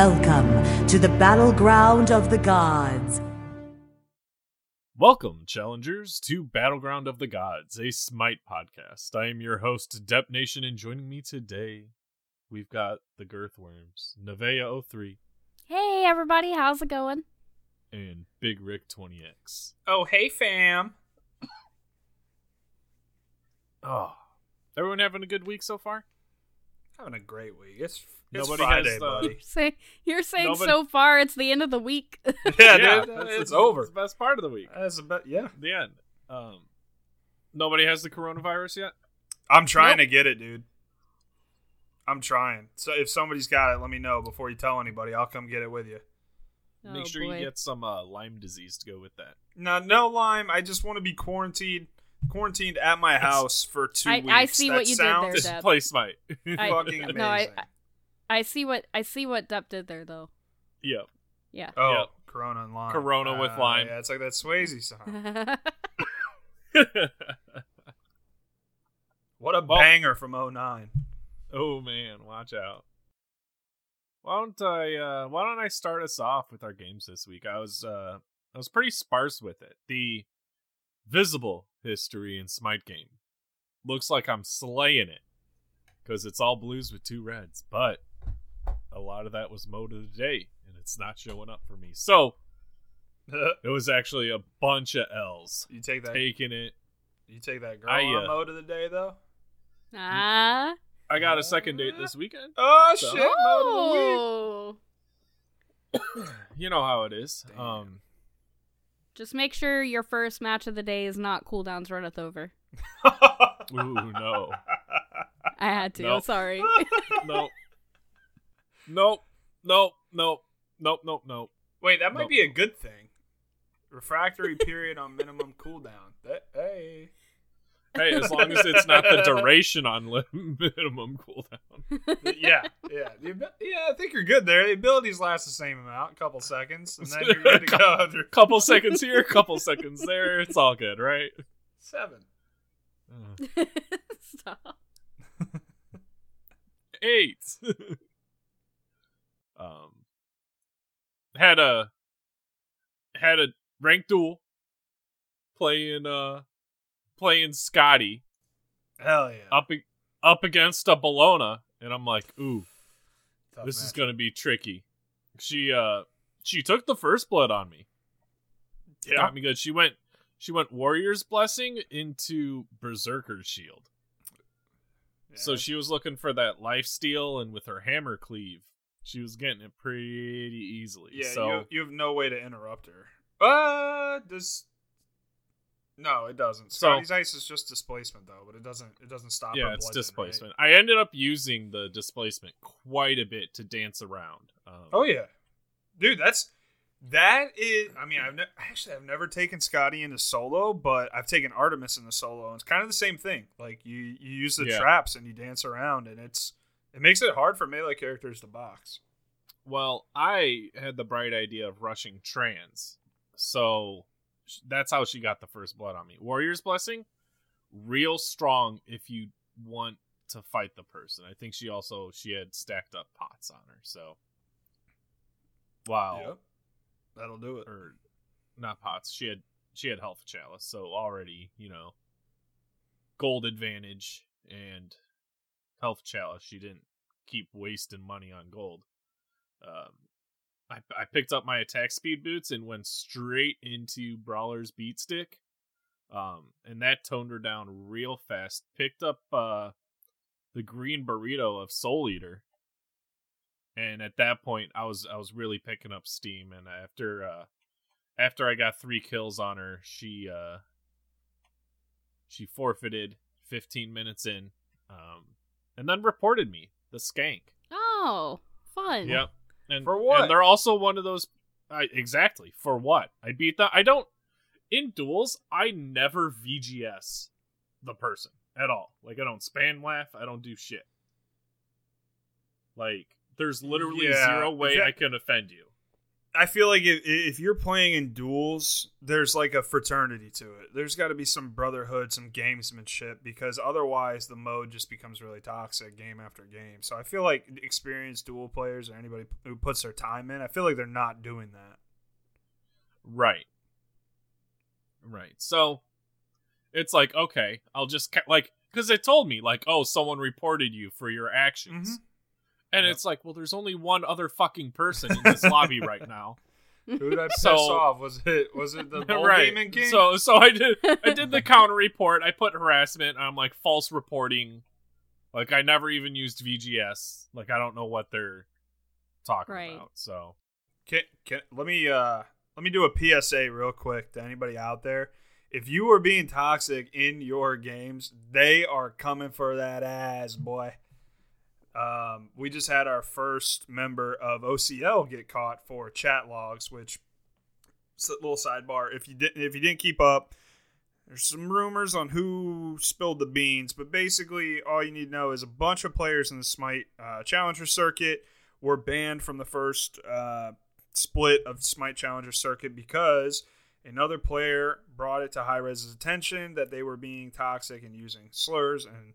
Welcome to the battleground of the gods. Welcome, challengers, to Battleground of the Gods, a Smite podcast. I am your host, Dep Nation, and joining me today, we've got the Girthworms, Nevea03, Hey everybody, how's it going? and Big Rick 20X. Oh, hey, fam. Oh, everyone having a good week so far? Having a great week. It's, it's Nobody Friday, has, buddy. Say, you're saying Nobody- so far it's the end of the week. yeah, dude, that's- it's that's over. the best part of the week. That's about, yeah. The end. Um, nobody has the coronavirus yet? I'm trying Nope. to get it, dude. I'm trying. So if somebody's got it, let me know before you tell anybody. I'll come get it with you. Make Oh, sure boy. you get some uh, Lyme disease to go with that. No, no Lyme. I just want to be quarantined, quarantined at my house for two I- weeks. I see That what you did there, sounds Dep. Play I- Fucking amazing. No, I, I I see what I see what Dep did there though. yeah. Yeah. oh, Yep. Corona and Lyme. Corona with Uh, Lyme. Yeah, it's like that Shwayze song. What a Well- banger from 09. Oh man, watch out. Why don't I uh why don't I start us off with our games this week? I was uh I was pretty sparse with it. The visible history in Smite game looks like I'm slaying it cuz it's all blues with two reds, but a lot of that was mode of the day and it's not showing up for me. So, it was actually a bunch of L's you take that. taking it. You take that girl I, on uh, mode of the day though. ah. I got a second date this weekend. Oh So- shit! Mode Oh. You know how it is. Damn. Um Just make sure your first match of the day is not cooldowns runneth over. of the week. ooh no. I had to. Nope. Sorry. nope. Nope. Nope. Nope. Nope. Nope. Nope. Wait, that might Nope. be a good thing. Refractory period on minimum cooldown. That, hey. Hey, as long as it's not the duration on minimum cooldown. yeah, yeah, the, yeah. I think you're good there. The abilities last the same amount, a couple seconds, and then you're good to go. After Couple seconds here, couple seconds there. It's all good, right? seven. Uh, Stop. Eight. um, had a had a ranked duel playing uh playing Skadi Hell yeah. up up against a Bellona, and I'm like, ooh, Tough this is gonna be tricky. She uh she took the first blood on me. Yeah. Got me good. She went she went Warrior's Blessing into Berserker's Shield. So she was looking for that life steal and with her hammer cleave, she was getting it pretty easily. Yeah, so you, you have no way to interrupt her. Uh, does no, it doesn't. So- Skadi's ice is just displacement though, but it doesn't it doesn't stop. yeah, it's bludgeon, right? displacement. I ended up using the displacement quite a bit to dance around. Um, Oh yeah, dude, that's that is. I mean, I've ne- actually I've never taken Skadi into solo, but I've taken Artemis into solo, and it's kind of the same thing. Like you you use the Yeah. traps and you dance around, and it's it makes it hard for melee characters to box. Well, I had the bright idea of rushing trans, so that's how she got the first blood on me. Warrior's Blessing, real strong if you want to fight the person. I think she also she had stacked up pots on her, so wow, Yep, that'll do it. or not pots. She had she had health chalice, so already you know gold advantage and health chalice. She didn't keep wasting money on gold. Um, I I picked up my attack speed boots and went straight into Brawler's beat stick. Um, and that toned her down real fast. Picked up uh the green burrito of Soul Eater. And at that point I was I was really picking up steam and after uh after I got 3 kills on her, she uh she forfeited 15 minutes in um and then reported me, the skank. Oh, fun. Yep. And For what? And they're also one of those. I exactly for what I beat that. I don't in duels. I never VGS the person at all. Like I don't span laugh. I don't do shit. Like there's literally Yeah, zero way that- I can offend you. I feel like if, if you're playing in duels, there's like a fraternity to it. There's got to be some brotherhood, some gamesmanship, because otherwise the mode just becomes really toxic game after game. So I feel like experienced duel players or anybody who puts their time in, I feel like they're not doing that. Right. Right. So it's like, okay, I'll just like cuz they told me like, oh, someone reported you for your actions. Mhm. And Yep. it's like, well, there's only one other fucking person in this lobby right now. Who did I piss So- off? Was it was it the Bold right. Gaming King? So so I did I did the counter report. I put harassment. I'm like false reporting. Like I never even used VGS. Like I don't know what they're talking Right. about. So Can, can, let me uh let me do a PSA real quick to anybody out there. If you are being toxic in your games, they are coming for that ass, boy. Um, we just had our first member of OCL get caught for chat logs, which little sidebar. If you didn't if you didn't keep up, there's some rumors on who spilled the beans, but basically all you need to know is a bunch of players in the Smite uh, Challenger circuit were banned from the first uh, split of Smite Challenger circuit because another player brought it to Hi-Rez's attention that they were being toxic and using slurs and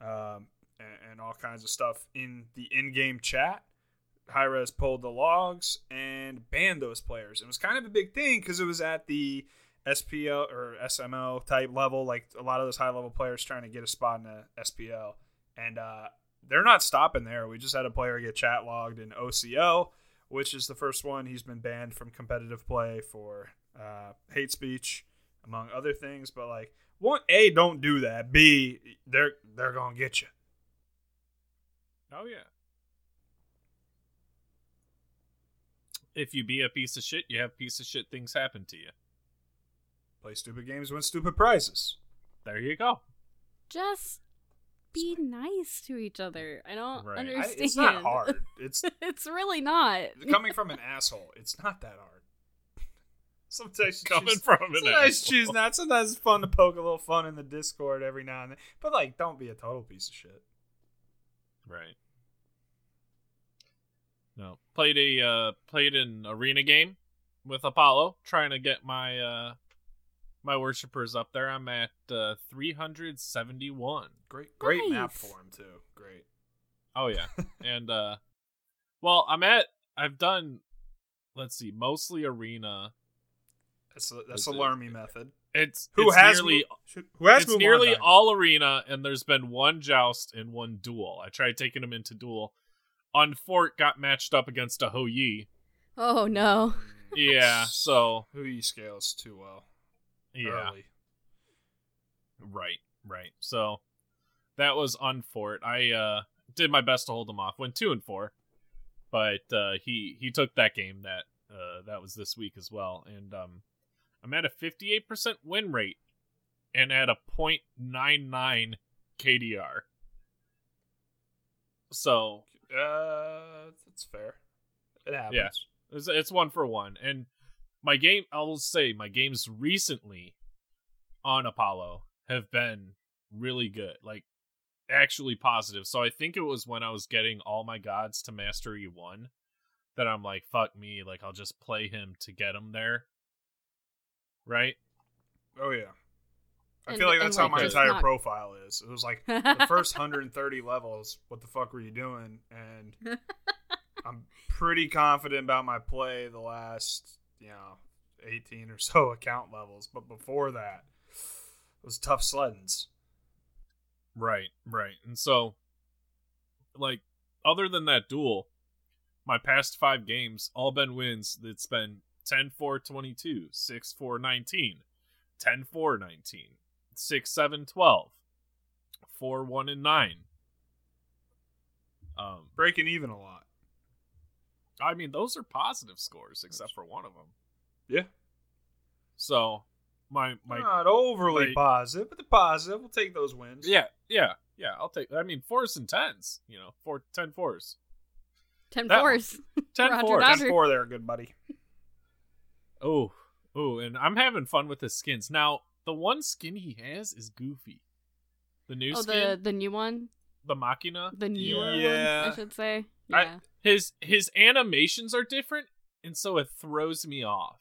um, and, and all kinds of stuff in the in-game chat. Hi-Rez pulled the logs and banned those players. It was kind of a big thing because it was at the SPL or SML type level, like a lot of those high level players trying to get a spot in the SPL. And uh, they're not stopping there. We just had a player get chat logged in OCL, which is the first one. He's been banned from competitive play for uh, hate speech, among other things. But like, one, A, don't do that. B, they're they're gonna get you. Oh yeah. If you be a piece of shit, you have piece of shit things happen to you. Play stupid games, win stupid prizes. There you go. Just be nice to each other. I don't Right. I- I, understand. it's not hard. It's it's really not. coming from an asshole. It's not that hard. Sometimes Coming from an sometimes asshole. choose not. Sometimes it's fun to poke a little fun in the Discord every now and then. But like, don't be a total piece of shit. Right. No. Played a uh played an arena game with Apollo, trying to get my uh my worshippers up there. I'm at uh 371. Great, great map for him too. Great. Oh yeah. and uh well, I'm at I've done let's see, mostly arena. That's a, that's Is a it- method. It's Who it's has nearly mo- should- who has it's nearly all arena, and there's been one joust and one duel. I tried taking him into duel. Unfort got matched up against a Hou Yi. Oh no. Yeah, so Hou Yi scales too well. yeah, Early. right, right. So that was on Fort. I uh did my best to hold him off. Went two and four, but uh, he he took that game that uh, that was this week as well, and um, I'm at a 58% win rate and at a .99 KDR. So Uh, that's fair. It happens. Yeah. It's, it's one for one. And my game, I'll say, my games recently on Apollo have been really good. Like, actually positive. So I think it was when I was getting all my gods to Mastery 1 that I'm like, fuck me. Like, I'll just play him to get him there. Right? Oh yeah. I And- feel like that's how like, my entire not- profile is. It was like the first 130 levels. What the fuck were you doing? And I'm pretty confident about my play the last, you know, 18 or so account levels. But before that, it was tough sleddings. Right, right. And so, like, other than that duel, my past five games all been wins. It's been 10 4 22, 6 4 19, 10 4 19, 6 7 12, 4 1 and 9. Um, Breaking even a lot. I mean, those are positive scores, except for one of them. Yeah. So, my, my, Not overly my- positive, but the positive. We'll take those wins. yeah, yeah, yeah, I'll take, I mean, fours and tens, you know, four, 10 fours. Ten That- fours. 10 Roger, fours. Dodger. 10 4 there, good buddy. Oh, oh, and I'm having fun with the skins. Now, the one skin he has is Goofy. The new skin. Oh, the skin, the new one, the, Machina. the newer Yeah. one, I should say. I- Yeah. His his animations are different, and so it throws me off.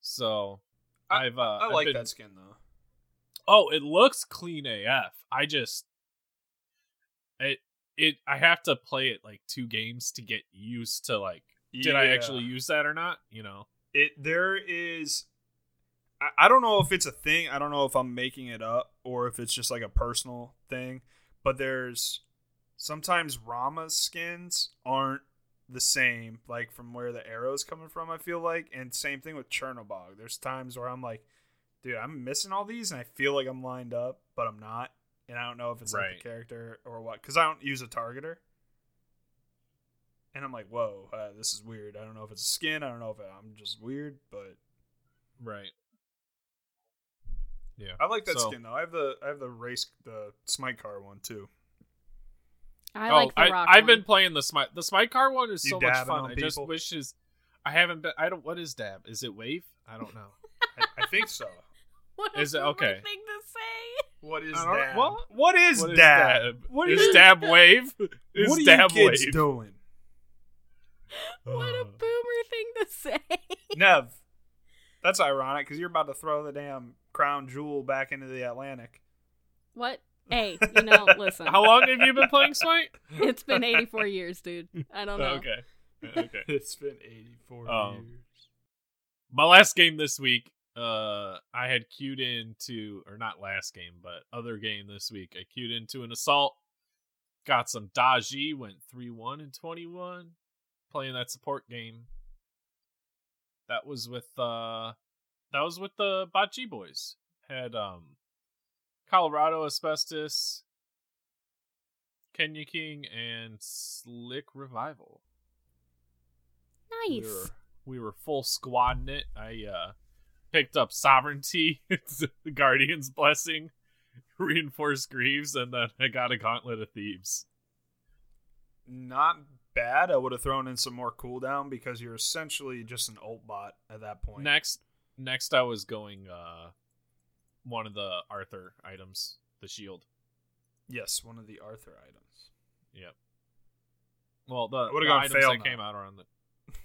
So I- I've uh, I like been- that skin though. Oh, it looks clean AF. I just it it I have to play it like two games to get used to like did I actually use that or not, you know. it there is I, don't know if it's a thing. I don't know if i'm making it up or if it's just like a personal thing but there's sometimes rama skins aren't the same like from where the arrow's coming from i feel like and same thing with chernobog. There's times where i'm like dude i'm missing all these and i feel like i'm lined up but i'm not and i don't know if it's like Right. the character or what because i don't use a targeter. And i'm like whoa uh, this is weird. I don't know if it's a skin. I don't know if i'm just weird but Right. Yeah. I like that So- skin though. I have the I have the race the smite car one too. I oh, like the I, rock. I've one. been playing the smite. The smite car one is You so much fun. on I just people? wish is. I haven't been. I don't. What is dab? Is it wave? I don't know. I, I think so. What a Is it- okay. thing to say? What is dab? what? what is What is dab? dab? What is are dab wave? Is what are dab you kids wave? doing? What a Uh. boomer thing to say. Nev, that's ironic because you're about to throw the damn crown jewel back into the Atlantic. What? Hey, you know, listen. How long have you been playing Smite? It's been 84 years, dude. I don't know. Okay. Okay. It's been 84 Um, years. My last game this week, uh, I had queued into, or not last game, but other game this week. I queued into an assault. Got some Daji, went 3 1 and 21. Playing that support game. That was with, uh, that was with the Bachi boys. Had, um, Colorado Asbestos, Kenya King, and Slick Revival. we Nice. were we were full squadding it. I uh picked up sovereignty, the Guardian's blessing, reinforced Greaves, and then I got a gauntlet of Thebes. Not bad. I would have thrown in some more cooldown because you're essentially just an ult bot at that point. Next next I was going uh one of the Arthur items, the shield. Yes, one of the Arthur items. Yep. Well, the, the gone items fail that came out around the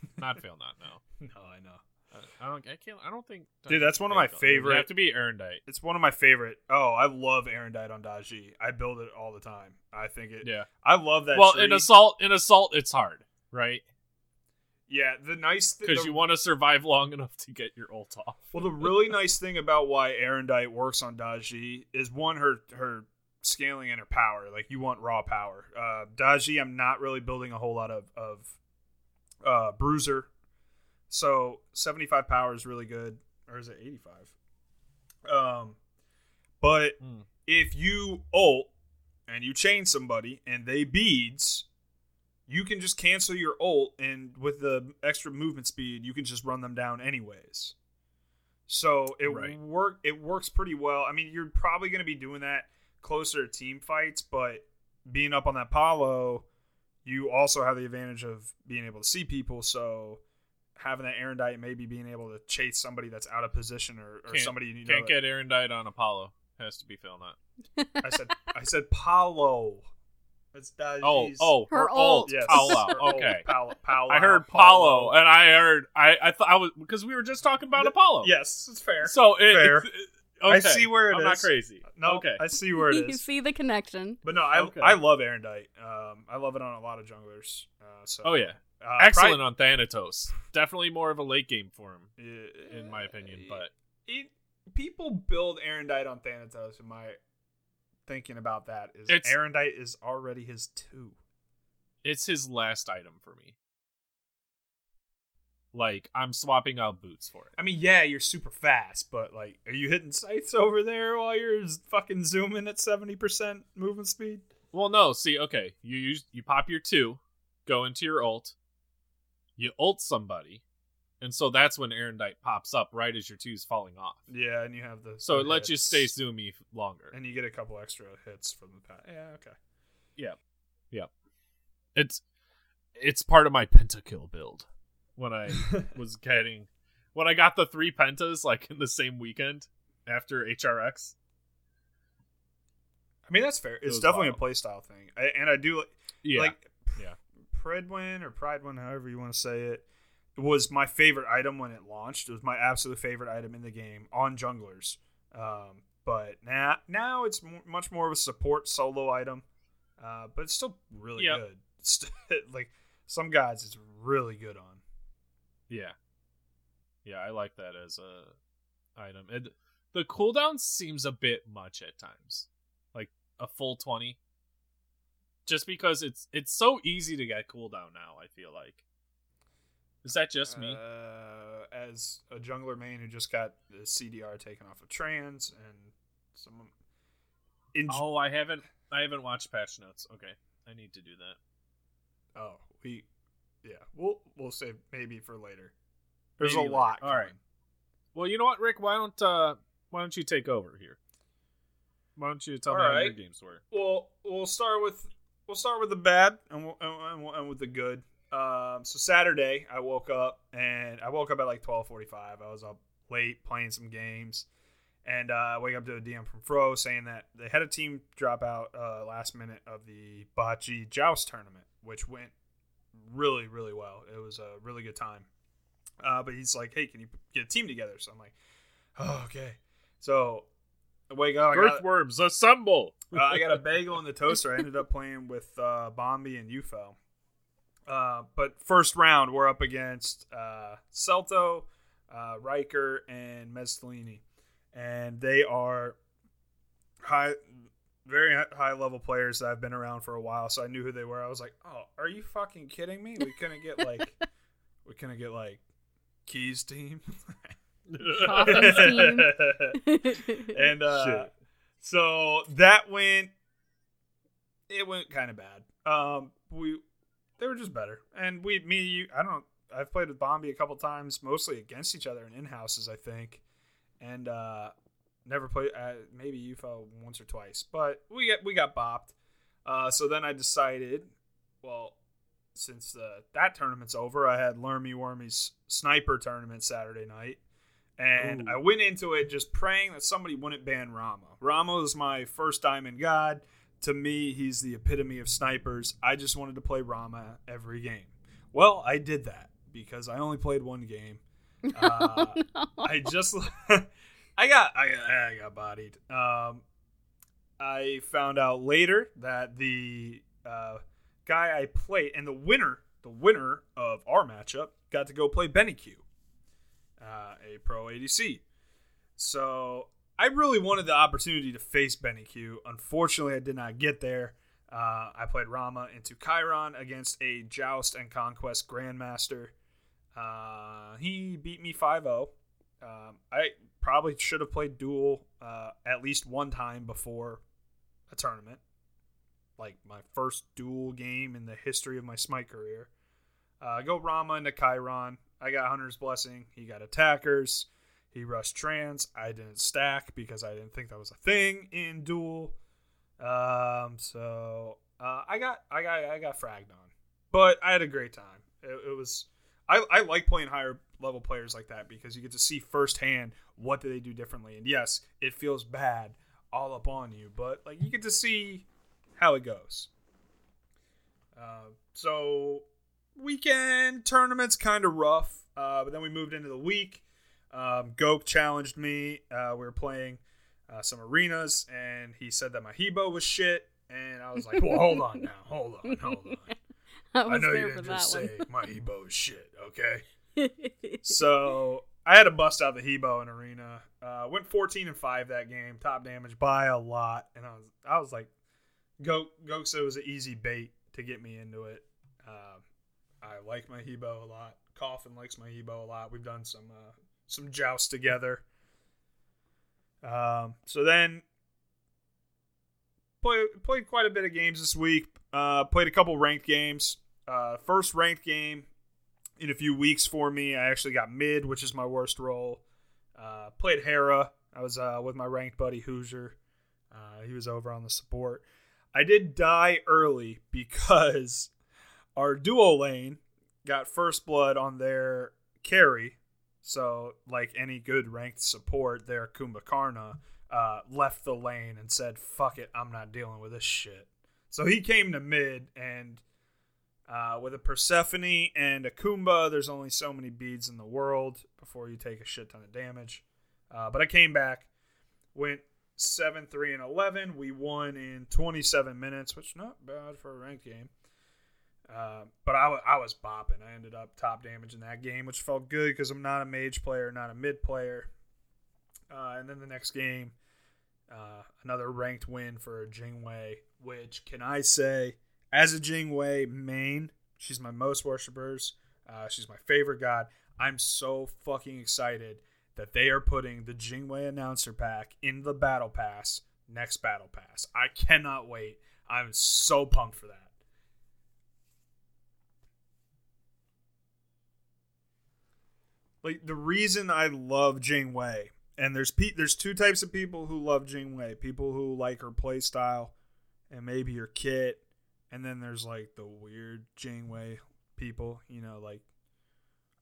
not fail not no. No, I know. I, I don't I can't I don't think Dude, that's one of my favorite- They have to be Arondight. It's one of my favorite. Oh, I love Arondight on Daji. I build it all the time. I think it. Yeah. I love that. well, tree. in assault in assault it's hard, right? Yeah, the nice thing. because you want to survive long enough to get your ult off. Well, the really nice thing about why Arondight works on Daji is one her her scaling and her power. Like you want raw power. Uh, Daji, I'm not really building a whole lot of of uh, Bruiser, so 75 power is really good, or is it 85? Um, but Hmm. if you ult and you chain somebody and they beads, you can just cancel your ult, and with the extra movement speed, you can just run them down anyways. So it Right. work it works pretty well. I mean, you're probably going to be doing that closer to team fights, but being up on that Palo, you also have the advantage of being able to see people. So having that Arondight, maybe being able to chase somebody that's out of position or, or Can't- somebody you know Can't that- get Arondight on Apollo. Has to be Phil Nut. I said I said Palo. That's Daji's. Oh, oh, Her her ult. ult. yes. Paolo. Okay. Palo, Palo, I heard Paulo, and I heard I I thought I was because we were just talking about Apollo. Yes, it's fair. So it, Fair. it's- it- okay. I see where it I'm not crazy. no, Okay. I see where it you see the connection. But no, I Okay. I love Arondight. Um, I love it on a lot of junglers. Uh, so Oh yeah. uh, Excellent on Thanatos. Definitely more of a late game for him, probably- in my opinion. But it, people build Arondight on Thanatos. And my thinking about that is It's- Arondight is already his two. it's his last item for me. Like I'm swapping out boots for it. I mean, yeah, you're super fast, but like, are you hitting sights over there while you're fucking zooming at seventy percent movement speed? Well, no. See, okay, you use you pop your two, go into your ult, you ult somebody, and so that's when Arondight pops up right as your two's falling off. Yeah, and you have the So it lets you stay zoomy longer. and you get a couple extra hits from the past. Yeah, okay. Yeah, yeah. It's it's part of my pentakill build. When I was getting when I got the three pentas like in the same weekend after HRX. I mean, that's fair. It's was definitely wild. a playstyle thing, I, and I do like Yeah. like yeah. Predwin or Pridewin, however you want to say it, was my favorite item when it launched. It was my absolute favorite item in the game on junglers. Um, but now now it's mo- much more of a support solo item, uh, but it's still really Yep. good. Like some guys, it's really good on. Yeah. Yeah, I like that as a item. And the cooldown seems a bit much at times. Like a full 20. Just because it's it's so easy to get cooldown now, I feel like. Is that just me? Uh, as a jungler main who just got the CDR taken off of trans and some. In, oh, I haven't I haven't watched patch notes. Okay. I need to do that. oh, we, yeah, we'll we'll save maybe for later. There's Maybe a later. lot. All right. coming. Well, you know what, Rick? Why don't uh why don't you take over here? Why don't you tell me All how your right. games were? Well, we'll start with we'll start with the bad and we'll, and, and we'll end with the good. Um, so Saturday, I woke up and I woke up at like twelve forty five. I was up late playing some games, and uh, I wake up to a DM from Fro saying that they had a team drop out uh, last minute of the Bocce Joust tournament, which went really really well. It was a really good time. Uh, but he's like, "Hey, can you get a team together?" So I'm like, "Oh, okay." So I wake up. I got- Earthworms, assemble! uh, I got a bagel in the toaster. I ended up playing with uh, Bombi and UFO. Uh, but first round, we're up against uh, Celto, uh, Riker, and Mezzolini. And they are high, very high level players that I've been around for a while. So I knew who they were. I was like, oh, are you fucking kidding me? We couldn't get like, we couldn't get like Keys team. Team. and uh, Shit. so that went it went kind of bad um we they were just better and we me you i don't i've played with bombi a couple times mostly against each other in in-houses i think and uh never played uh, maybe you fell once or twice but we got we got bopped uh so then i decided well since the, that tournament's over i had lermy wormy's sniper tournament saturday night and Ooh. I went into it just praying that somebody wouldn't ban Rama. Rama is my first diamond god. To me, he's the epitome of snipers. I just wanted to play Rama every game. Well, I did that because I only played one game. Uh, I just, I got, I got, I got bodied. Um, I found out later that the uh, guy I played and the winner, the winner of our matchup, got to go play Benny Q uh, a pro ADC. So I really wanted the opportunity to face Benny Q. Unfortunately, I did not get there. Uh, I played Rama into Chiron against a Joust and Conquest Grandmaster. Uh, he beat me 5 0. Um, I probably should have played Duel uh, at least one time before a tournament. Like my first duel game in the history of my Smite career. Uh, go Rama into Chiron. I got Hunter's Blessing. He got Attackers. He rushed Trans. I didn't stack because I didn't think that was a thing in Duel. Um, so uh, I got I got I got fragged on, but I had a great time. It, it was I I like playing higher level players like that because you get to see firsthand what do they do differently. And yes, it feels bad all up on you, but like you get to see how it goes. Uh, so weekend tournaments kind of rough, uh, but then we moved into the week. Um, Goke challenged me. Uh, we were playing uh, some arenas, and he said that my Hebo was shit. And I was like, "Well, hold on now, hold on, hold on. I I know you didn't just one. say my Hebo is shit, okay?" so I had to bust out the Hebo in arena. Uh, went 14 and five that game, top damage by a lot, and I was I was like, "Goke, Goke said it was an easy bait to get me into it." Uh, I like my Hebo a lot. Coffin likes my Hebo a lot. We've done some uh, some jousts together. Um, so then play, played quite a bit of games this week. Uh, played a couple ranked games. Uh, first ranked game in a few weeks for me. I actually got mid, which is my worst role. Uh, played Hera. I was uh, with my ranked buddy Hoosier. Uh, he was over on the support. I did die early because our duo lane got first blood on their carry. So, like any good ranked support, their Kumbhakarna uh, left the lane and said, "Fuck it, I'm not dealing with this shit." So he came to mid, and Uh, with a Persephone and a Kumba, there's only so many beads in the world before you take a shit ton of damage. Uh, but I came back, went 7 3 and 11. We won in 27 minutes, which not bad for a ranked game. Uh, but I, I was bopping. I ended up top damage in that game, which felt good because I'm not a mage player, not a mid player. Uh, and then the next game, uh, another ranked win for Jingwei, which can I say, as a Jingwei main, she's my most worshippers. Uh, she's my favorite god. I'm so fucking excited that they are putting the Jingwei announcer pack in the battle pass next battle pass. I cannot wait. I'm so pumped for that. Like the reason I love Wei, and there's pe- there's two types of people who love Wei. People who like her play style and maybe her kit, and then there's like the weird Wei people, you know, like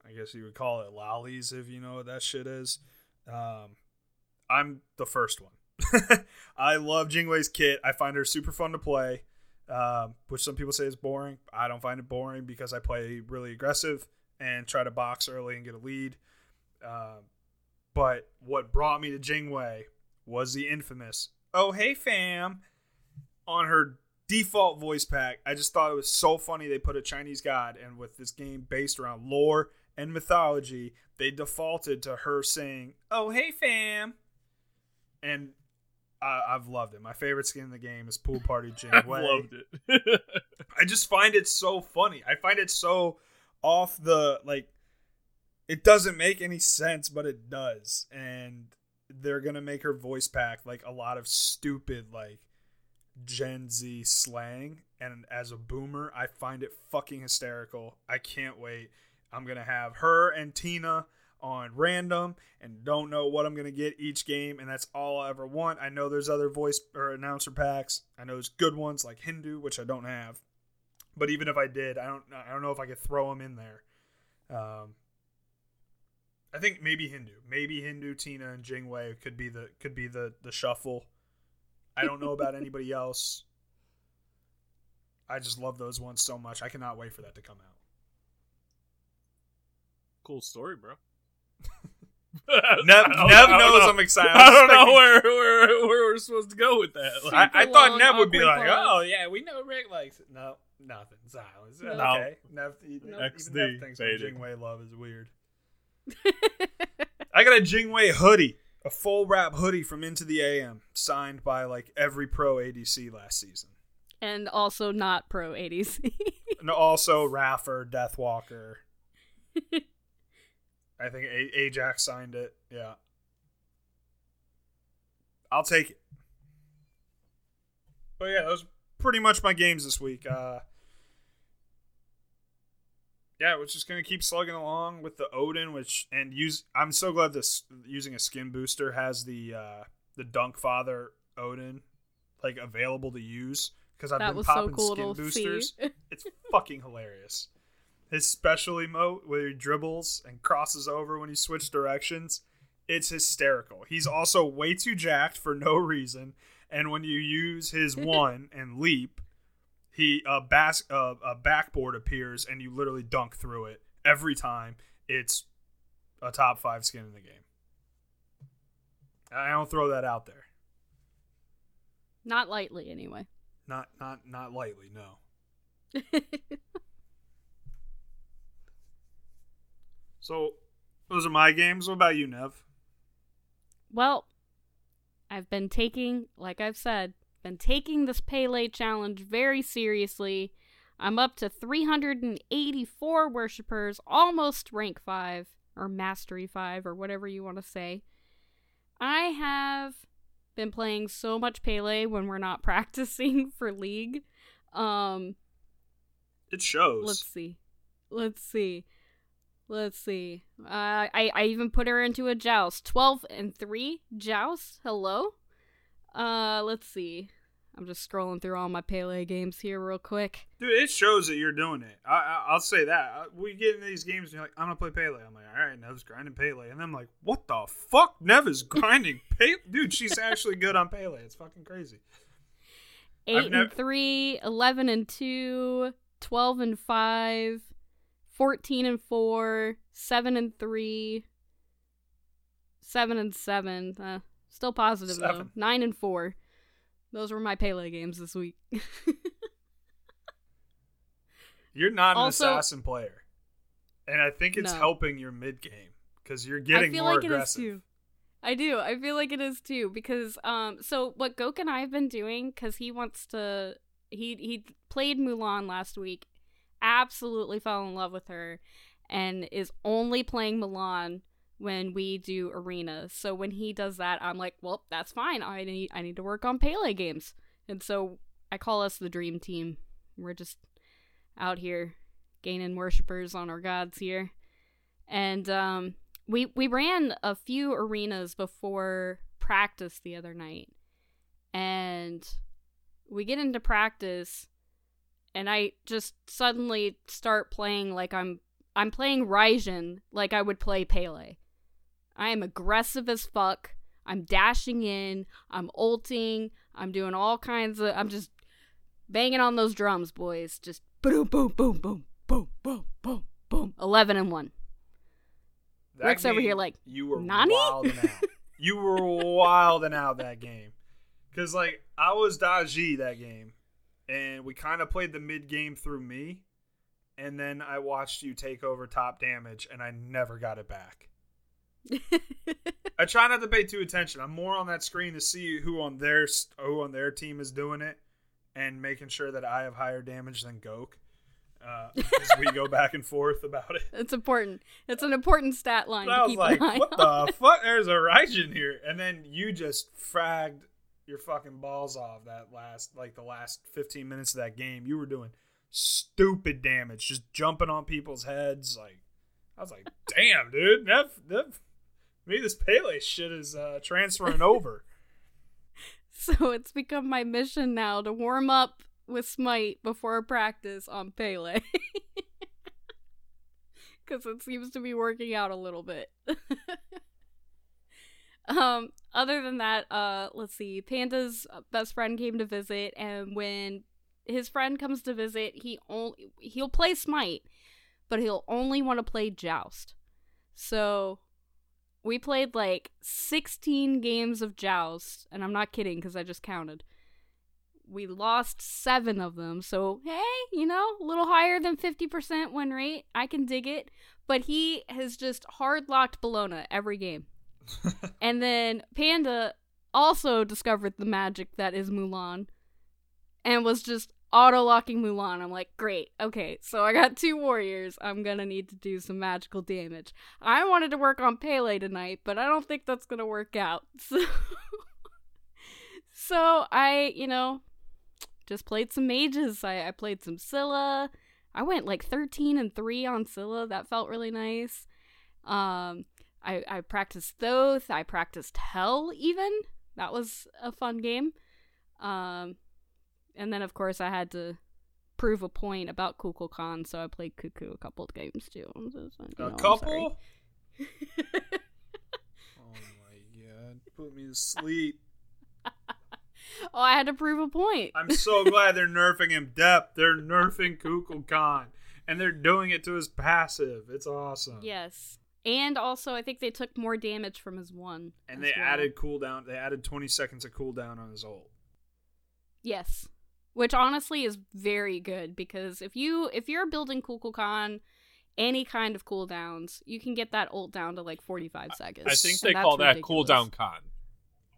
I guess you would call it lollies if you know what that shit is. Um, I'm the first one. I love Jingwei's kit. I find her super fun to play, um, which some people say is boring. I don't find it boring because I play really aggressive and try to box early and get a lead. Um, but what brought me to Jingwei was the infamous "Oh hey fam" on her default voice pack. I just thought it was so funny they put a Chinese god, and with this game based around lore and mythology, they defaulted to her saying "Oh hey fam," and I, I've loved it. My favorite skin in the game is Pool Party Jingwei. I've loved it. I just find it so funny. I find it so off the like it doesn't make any sense, but it does. And they're gonna make her voice pack like a lot of stupid like Gen Z slang. And as a boomer, I find it fucking hysterical. I can't wait. I'm gonna have her and Tina on random and don't know what I'm gonna get each game, and that's all I ever want. I know there's other voice or announcer packs. I know there's good ones like Hindu, which I don't have. But even if I did, I don't I don't know if I could throw them in there. Um, I think maybe Hindu, maybe Hindu, Tina, and Jingwei could be the could be the the shuffle. I don't know about anybody else. I just love those ones so much. I cannot wait for that to come out. cool story, bro. Nev, Nev I don't knows know. I'm excited. I don't know where, where where we're supposed to go with that. Like, I, I thought Nev would be like, pause. "Oh yeah, we know Rick likes it." No, nothing. Silence. No. Okay. Nev, even XD, Nev thinks faded. Jingwei love is weird. I got a Jingwei hoodie, a full wrap hoodie from Into the AM, signed by like every pro ADC last season. and also not pro ADC. And also Raffer, Deathwalker. I think a- Ajax signed it. Yeah. I'll take it. But yeah, those are pretty much my games this week. Uh yeah, we're just gonna keep slugging along with the Odin, which and use. I'm so glad this using a skin booster has the uh the Dunk Father Odin like available to use because I've that been was so popping cool skin boosters. It's fucking hilarious. His special emote where he dribbles and crosses over when he switches directions. It's hysterical. He's also way too jacked for no reason. And when you use his one and leap, he a bas- uh, a backboard appears and you literally dunk through it every time. It's a top five skin in the game. I don't throw that out there. Not lightly, anyway. Not not not lightly, no. So those are my games. What about you, Nev? well, I've been taking, like I've said, been taking this Pele challenge very seriously. I'm up to 384 worshippers, almost rank 5 or mastery 5 or whatever you want to say. I have been playing so much Pele when we're not practicing for league. Um It shows. Let's see. Let's see. Let's see. Uh, I I even put her into a joust. Twelve and three joust. Hello. Uh, let's see. I'm just scrolling through all my Pele games here real quick. Dude, it shows that you're doing it. I, I, I'll say that. Uh, We get into these games and you're like, I'm going to play Pele. I'm like, all right, Nev's grinding Pele. And I'm like, what the fuck? Nev is grinding Pele? Dude, she's actually good on Pele. It's fucking crazy. Eight nev- and three, 11 and two, 12 and 5, 14 and 4, 7 and 3, 7 and 7. Uh, still positive though. 9 and 4. Those were my Pele games this week. You're not an Also- assassin player, and I think it's No. helping your mid game because you're getting I feel more like aggressive. it is too. I do. I feel like it is too because um so what Gok and I have been doing cuz he wants to he he played Mulan last week. Absolutely fell in love with her and is only playing Mulan when we do arenas. So when he does that, I'm like, "Well, that's fine. I need I need to work on Pele games." And so I call us the dream team. We're just out here gaining worshippers on our gods here. And um we we ran a few arenas before practice the other night. And we get into practice and I just suddenly start playing like I'm I'm playing Raijin like I would play Pele. I am aggressive as fuck. I'm dashing in, I'm ulting, I'm doing all kinds of I'm just banging on those drums, boys. Just boom boom boom boom boom boom boom boom. 11 and 1. That Rick's over here like, you were "Nani?" wilding out. You were wilding out that game, because like I was Daji that game, and we kind of played the mid game through me, and then I watched you take over top damage, and I never got it back. I try not to pay too attention. I'm more on that screen to see who on their who on their team is doing it, and making sure that I have higher damage than Gok. Uh, as we go back and forth about it. It's important. It's an important stat line I to was keep like, what on. the fuck? There's a Raijin here. And then you just fragged your fucking balls off that last, like the last 15 minutes of that game. You were doing stupid damage, just jumping on people's heads. Like, I was like, damn, dude. That, that, maybe this Pele shit is uh, transferring over. So it's become my mission now to warm up with Smite before practice on Pele. Because it seems to be working out a little bit. Um, other than that, uh, let's see. Panda's best friend came to visit, and when his friend comes to visit, he only he'll play Smite, but he'll only want to play Joust. So we played like 16 games of Joust, and I'm not kidding because I just counted. We lost seven of them, so hey, you know, a little higher than 50% win rate. I can dig it. But he has just hard locked Bellona every game. and then Panda also discovered the magic that is Mulan and was just auto locking Mulan. I'm like, great, okay, so I got two warriors. I'm gonna need to do some magical damage. I wanted to work on Pele tonight, but I don't think that's gonna work out. So, so I, you know, just played some mages. I, I played some Scylla. I went like 13 and 3 on Scylla. That felt really nice. Um, I, I practiced Thoth. I practiced Hel even. That was a fun game. Um, and then of course I had to prove a point about Kukulkan, so I played Cuckoo a couple of games too. I'm so- so- you A know, I'm couple? Oh my god. Put me to sleep. oh, I had to prove a point. I'm so glad they're nerfing him depth. They're nerfing Kukulkan. And they're doing it to his passive. It's awesome. yes. And also, I think they took more damage from his one. And they well. added cooldown. They added 20 seconds of cooldown on his ult. Yes. Which honestly is very good because if you if you're building Kukulkan any kind of cooldowns, you can get that ult down to like 45 seconds. I think they call that ridiculous. cooldown con.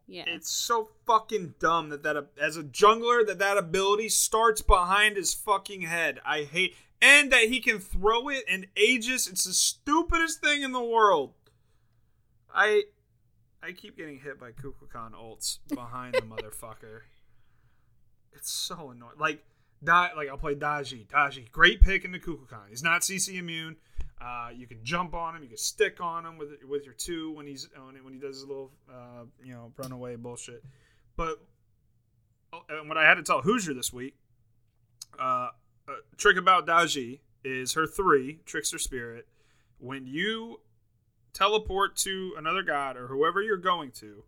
Yeah. It's so fucking dumb that that as a jungler that that ability starts behind his fucking head. I hate and that he can throw it and Aegis. It's the stupidest thing in the world. I I keep getting hit by Kukulkan ults behind the motherfucker. It's so annoying. Like Like I'll play Daji. Daji, great pick in the Kukulkan. He's not CC immune. Uh, you can jump on him. You can stick on him with with your two when he's when he- does his little uh, you know runaway bullshit. But oh, and what I had to tell Hoosier this week, uh, a trick about Daji is her three Trickster Spirit. When you teleport to another god or whoever you're going to,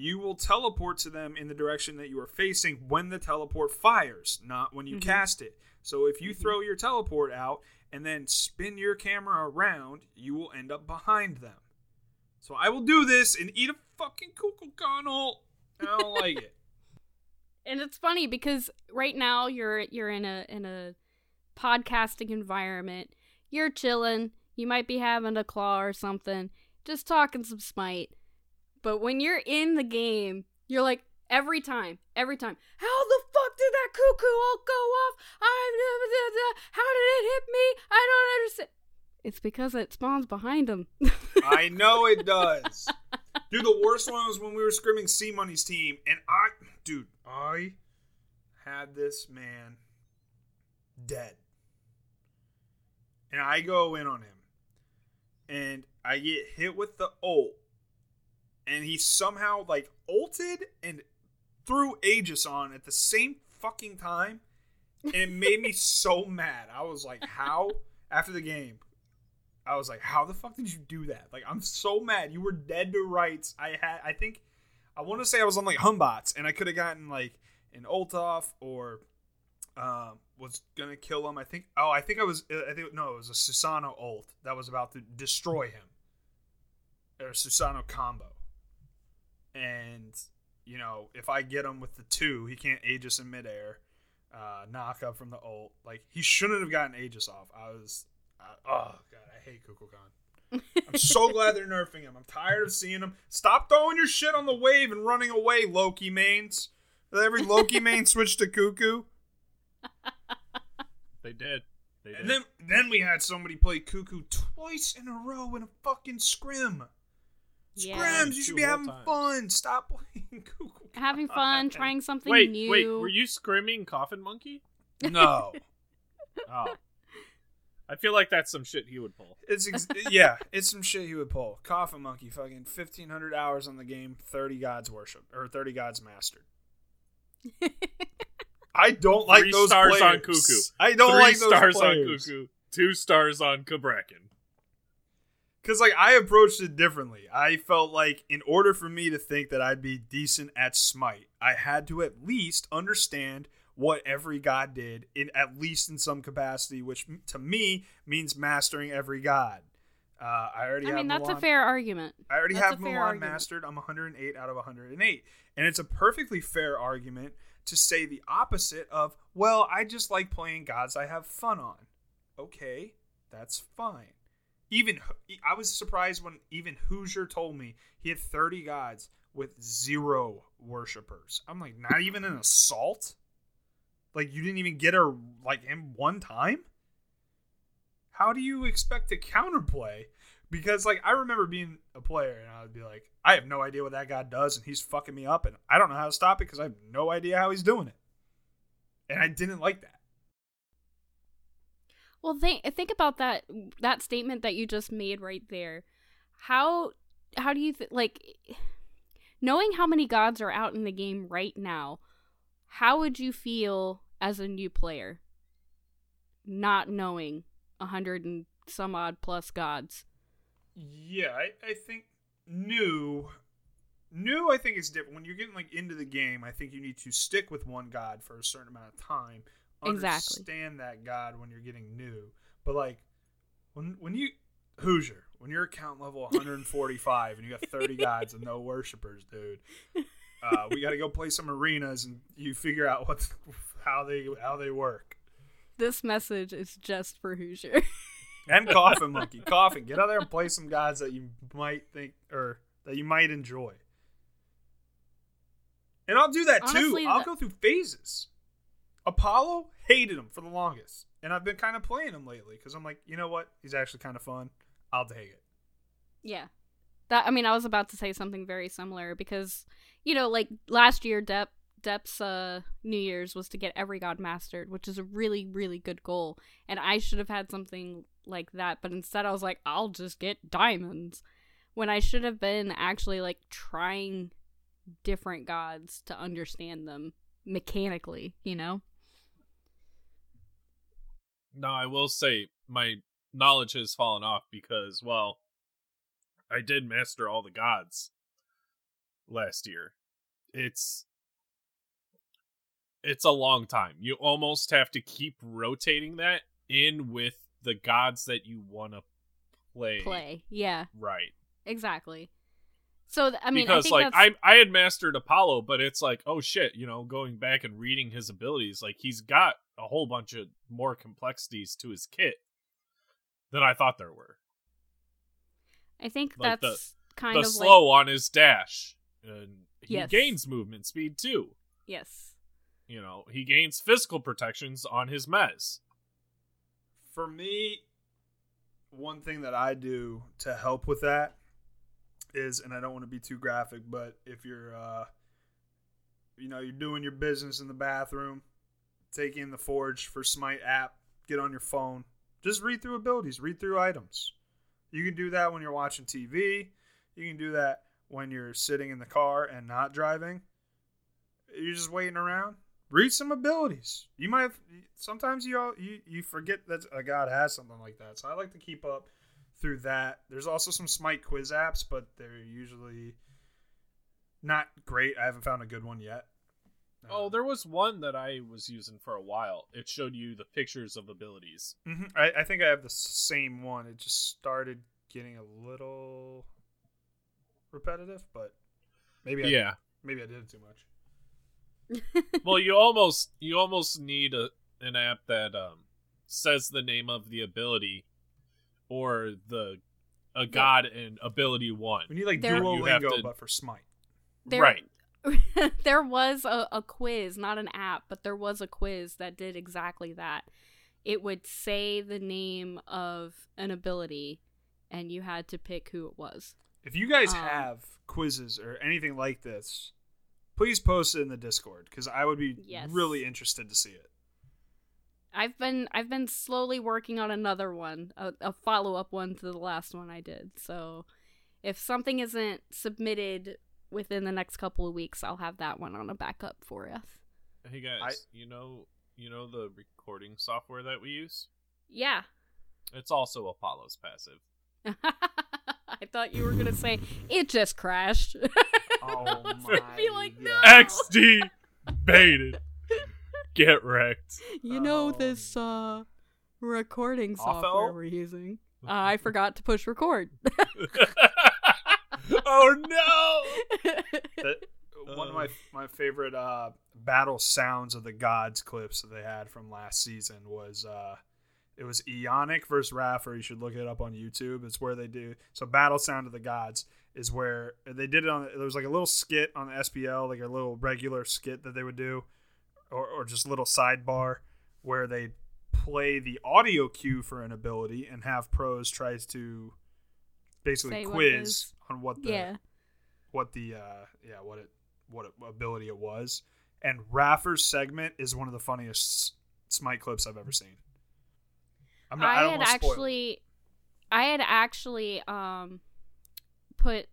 you will teleport to them in the direction that you are facing when the teleport fires, not when you Mhm. cast it. So if you throw your teleport out and then spin your camera around, you will end up behind them. So I will do this and eat a fucking Kukulkan I don't like it. And it's funny because right now you're you're in a in a podcasting environment. You're chilling. You might be having a claw or something, just talking some smite. But when you're in the game, you're like every time, every time. How the fuck did that cuckoo all go off? I never how did it hit me? I don't understand. It's because it spawns behind him. I know it does. Dude, the worst one was when we were scrimming C Money's team, and I, dude, I had this man dead. And I go in on him, and I get hit with the ult, and he somehow, like, ulted and threw Aegis on at the same fucking time, and it made me so mad. I was like, how? After the game, I was like, how the fuck did you do that? Like, I'm so mad. You were dead to rights. I had, I think, I want to say I was on like Hun Batz, and I could have gotten like an ult off or um, was gonna kill him. I think. Oh, I think I was. I think no, it was a Susano ult that was about to destroy him. Or a Susano combo, and you know if I get him with the two, he can't Aegis in midair. Uh, knock up from the ult. Like he shouldn't have gotten Aegis off. I was. Uh, oh god, I hate Kukulkan. I'm so glad they're nerfing him. I'm tired of seeing him. Stop throwing your shit on the wave and running away, Loki mains. Every Loki main switched to Cuckoo. They did. They did. And then then we had somebody play Cuckoo twice in a row in a fucking scrim. Yeah. Scrims, you should be having times. fun. Stop playing Cuckoo. Having fun, trying something wait, new. wait, were you screaming Coffin Monkey? No. Oh. I feel like that's some shit he would pull. It's ex- yeah, it's some shit he would pull. Coffin Monkey, fucking fifteen hundred hours on the game, thirty gods worship or thirty gods mastered. I don't like Three those stars players. on Cuckoo. I don't Three like those stars players. on Cuckoo. Two stars on Cabrakan. Because like I approached it differently. I felt like in order for me to think that I'd be decent at Smite, I had to at least understand what every god did in at least in some capacity, which to me means mastering every god. Uh, I already I have mean, that's a fair argument. I already That's have Mulan argument. mastered. I'm 108 out of 108. And it's a perfectly fair argument to say the opposite of, well, I just like playing gods I have fun on. Okay, that's fine. Even I was surprised when even Hoosier told me he had 30 gods with zero worshippers. I'm like, not even an assault? Like you didn't even get her like him one time? How do you expect to counterplay? Because like I remember being a player and I would be like, I have no idea what that guy does and he's fucking me up and I don't know how to stop it because I have no idea how he's doing it. And I didn't like that. Well, think think about that that statement that you just made right there. How how do you th- like knowing how many gods are out in the game right now? How would you feel as a new player not knowing a hundred and some odd plus gods? Yeah, I, I think new new I think is different. When you're getting like into the game, I think you need to stick with one god for a certain amount of time. Exactly. Understand that god when you're getting new. But like when when you Hoosier, when you're account level 145 and you got 30 gods and no worshippers, dude. Uh, we got to go play some arenas and you figure out what how they how they work. This message is just for Hoosier. And Coffin Monkey, Coffin, get out there and play some gods that you might think or that you might enjoy. And I'll do that Honestly, too. I'll the- go through phases. Apollo hated him for the longest, and I've been kind of playing him lately because I'm like, you know what? He's actually kind of fun. I'll take it. Yeah. That I mean, I was about to say something very similar because you know, like last year, Dep Dep's uh, New Year's was to get every god mastered, which is a really really good goal, and I should have had something like that, but instead I was like, I'll just get diamonds, when I should have been actually like trying different gods to understand them mechanically, you know. No, I will say my knowledge has fallen off because, well, I did master all the gods last year. It's it's a long time. You almost have to keep rotating that in with the gods that you want to play. Play. Yeah, Right. exactly. So th- I mean, I because think like that's I I had mastered Apollo, but it's like, oh shit, you know, going back and reading his abilities, like he's got a whole bunch of more complexities to his kit than I thought there were. I think like the- that's kind the of slow like on his dash. And he Yes. gains movement speed too. yes. You know, he gains physical protections on his mez. For me, one thing that I do to help with that is, and I don't want to be too graphic, but if you're, uh, you know, you're doing your business in the bathroom, take in the Forge for Smite app, get on your phone, just read through abilities, read through items. You can do that when you're watching TV. You can do that when you're sitting in the car and not driving. You're just waiting around. Read some abilities. You might have, sometimes you all you you forget that a god has something like that. So I like to keep up through that. There's also some Smite quiz apps, but they're usually not great. I haven't found a good one yet. Oh, there was one that I was using for a while. It showed you the pictures of abilities. hmm I, I think I have the same one. It just started getting a little repetitive, but maybe I, Yeah. maybe I did it too much. well, you almost you almost need a an app that um says the name of the ability or the a god and ability one. We need like There- Duolingo, to- but for Smite. There- Right. there was a, a quiz, not an app, but there was a quiz that did exactly that. It would say the name of an ability, and you had to pick who it was. If you guys Um, have quizzes or anything like this, please post it in the Discord because I would be Yes. really interested to see it. I've been I've been slowly working on another one, a, a follow up one to the last one I did. So if something isn't submitted within the next couple of weeks, I'll have that one on a backup for us. Hey guys, you know you know the recording software that we use? Yeah. It's also Apollo's passive. I thought you were gonna say it just crashed. Oh I'd be like, no. XD baited. Get wrecked. You know Oh. this uh recording Awful? software we're using. Uh, I forgot to push record. oh no! That, one of my my favorite uh, battle sounds of the gods clips that they had from last season was uh, it was Eonic versus Raffer. You should look it up on YouTube. It's where they do so. Battle sound of the gods is where they did it on. There was like a little skit on the SPL, like a little regular skit that they would do, or or just little sidebar where they play the audio cue for an ability and have pros tries to basically Say what it quiz is. on what the yeah. what the uh yeah what it what it, ability it was and raffer's segment is one of the funniest smite clips i've ever seen i'm not i, I had actually I had actually um put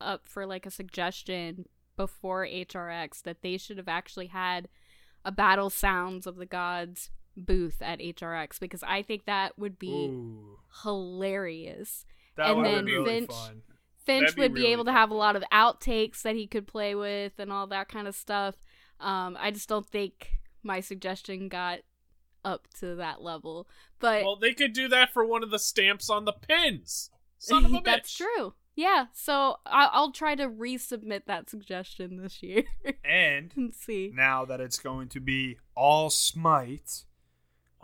up for like a suggestion before HRX that they should have actually had a battle sounds of the gods booth at HRX because I think that would be Ooh, hilarious. That and then be really Finch- fun Finch be would be really able to have a lot of outtakes that he could play with and all that kind of stuff. Um, I just don't think my suggestion got up to that level. But well, they could do that for one of the stamps on the pins. Son of a bitch. That's true. Yeah, so I- I'll try to resubmit that suggestion this year and and see. now that it's going to be all smite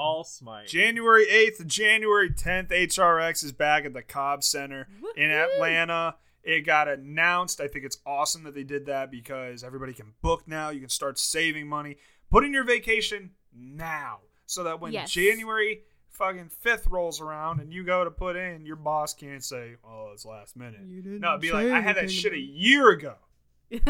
All smite. january 8th january 10th hrx is back at the cobb center in Atlanta. It got announced. I think it's awesome that they did that because everybody can book now. You can start saving money. Put in your vacation now so that when Yes. January fucking 5th rolls around and you go to put in, your boss can't say, oh, it's last minute. You didn't No, it'd be like, I had that shit a year ago.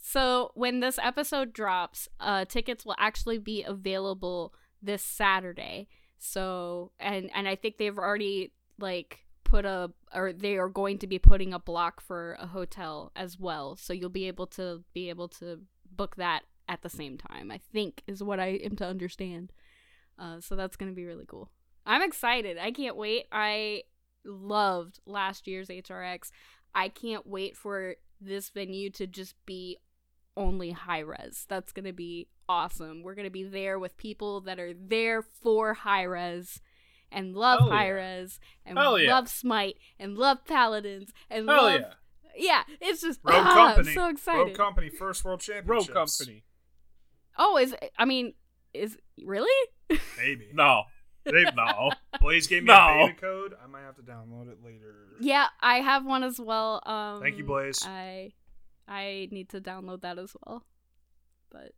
so when this episode drops, uh, tickets will actually be available this Saturday. So and and I think they've already like put a or they are going to be putting a block for a hotel as well. So you'll be able to be able to book that at the same time. I think is what I am to understand. Uh, so that's gonna be really cool. I'm excited. I can't wait. I loved last year's HRX. I can't wait for this venue to just be only Hi-Rez. That's going to be awesome. We're going to be there with people that are there for Hi-Rez and love Hell yeah. Hi-Rez and Hell yeah. love smite and love paladins and Hell love yeah. yeah, it's just Rogue ah, Company. I'm so Rogue. Company first world Row championships. company. oh, is I mean, is really? Maybe. No. They, No. Blaze gave me No. a beta code. I might have to download it later. Yeah, I have one as well. Um Thank you, Blaze. I I need to download that as well. But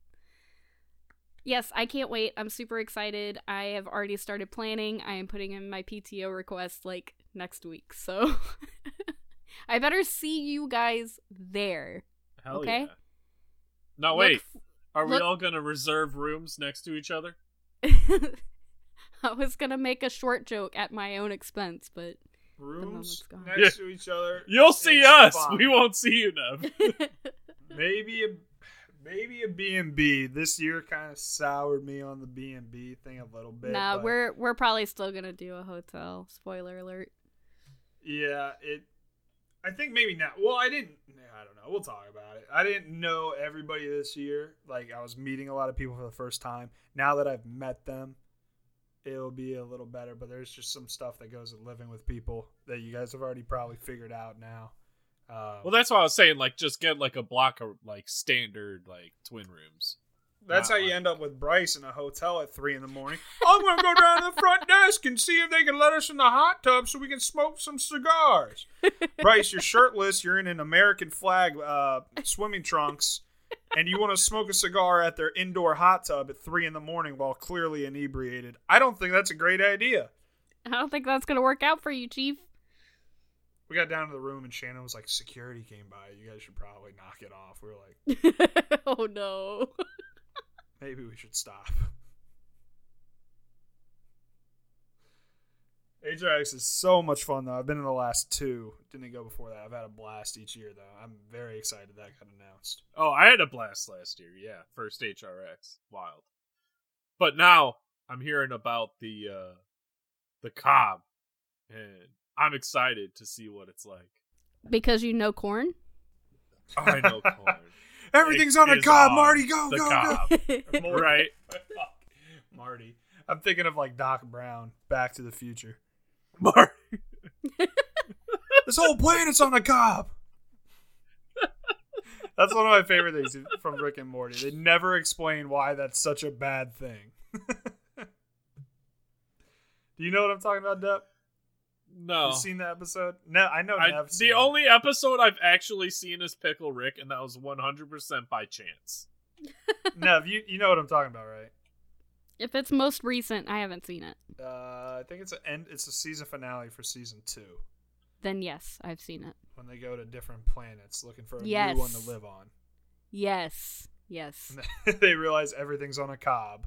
yes, I can't wait. I'm super excited. I have already started planning. I am putting in my PTO request like next week. So I better see you guys there. Hell Okay. yeah. No, Look wait. Are we look- all going to reserve rooms next to each other? I was gonna make a short joke at my own expense, but Rooms moment's gone. next to each other. You'll see us. fine. We won't see you, Nev. Maybe a maybe a B&B. This year kind of soured me on the B&B thing a little bit. nah, we're we're probably still gonna do a hotel. Spoiler alert. Yeah, it. I think maybe not. Well, I didn't. I don't know. We'll talk about it. I didn't know everybody this year. Like I was meeting a lot of people for the first time. Now that I've met them, it'll be a little better. But there's just some stuff that goes with living with people that you guys have already probably figured out now. Uh, well, that's why I was saying, like, just get like a block of like standard like twin rooms. That's how not you end up with Bryce in a hotel at three in the morning. I'm gonna go down to the front desk and see if they can let us in the hot tub so we can smoke some cigars. Bryce, you're shirtless. You're in an American flag uh, swimming trunks, and you want to smoke a cigar at their indoor hot tub at three in the morning while clearly inebriated. I don't think that's a great idea. I don't think that's gonna work out for you, Chief. We got down to the room and Shannon was like, "Security came by. You guys should probably knock it off." We were like, oh no. Maybe we should stop. HRX is so much fun though. I've been in the last two. Didn't go before that. I've had a blast each year though. I'm very excited that got announced. Oh, I had a blast last year. Yeah, first HRX, wild. But now I'm hearing about the uh the Cobb, and I'm excited to see what it's like. Because you know corn? Oh, I know corn. Everything's It on a is cob, on Marty. Go, the go, Cobb. go. right? Marty. I'm thinking of like Doc Brown, Back to the Future. Mark. This whole planet's on a cob. That's one of my favorite things from Rick and Morty. They never explain why that's such a bad thing. Do you know what I'm talking about, Dep? No. You seen that episode? No, I know. I, Nev's the seen it. only episode I've actually seen is Pickle Rick, and that was 100% by chance. Nev, you you know what I'm talking about, right? If it's most recent, I haven't seen it. Uh, I think it's a end. It's a season finale for season two Then yes, I've seen it. when they go to different planets looking for a Yes. new one to live on. Yes. Yes. they realize everything's on a cob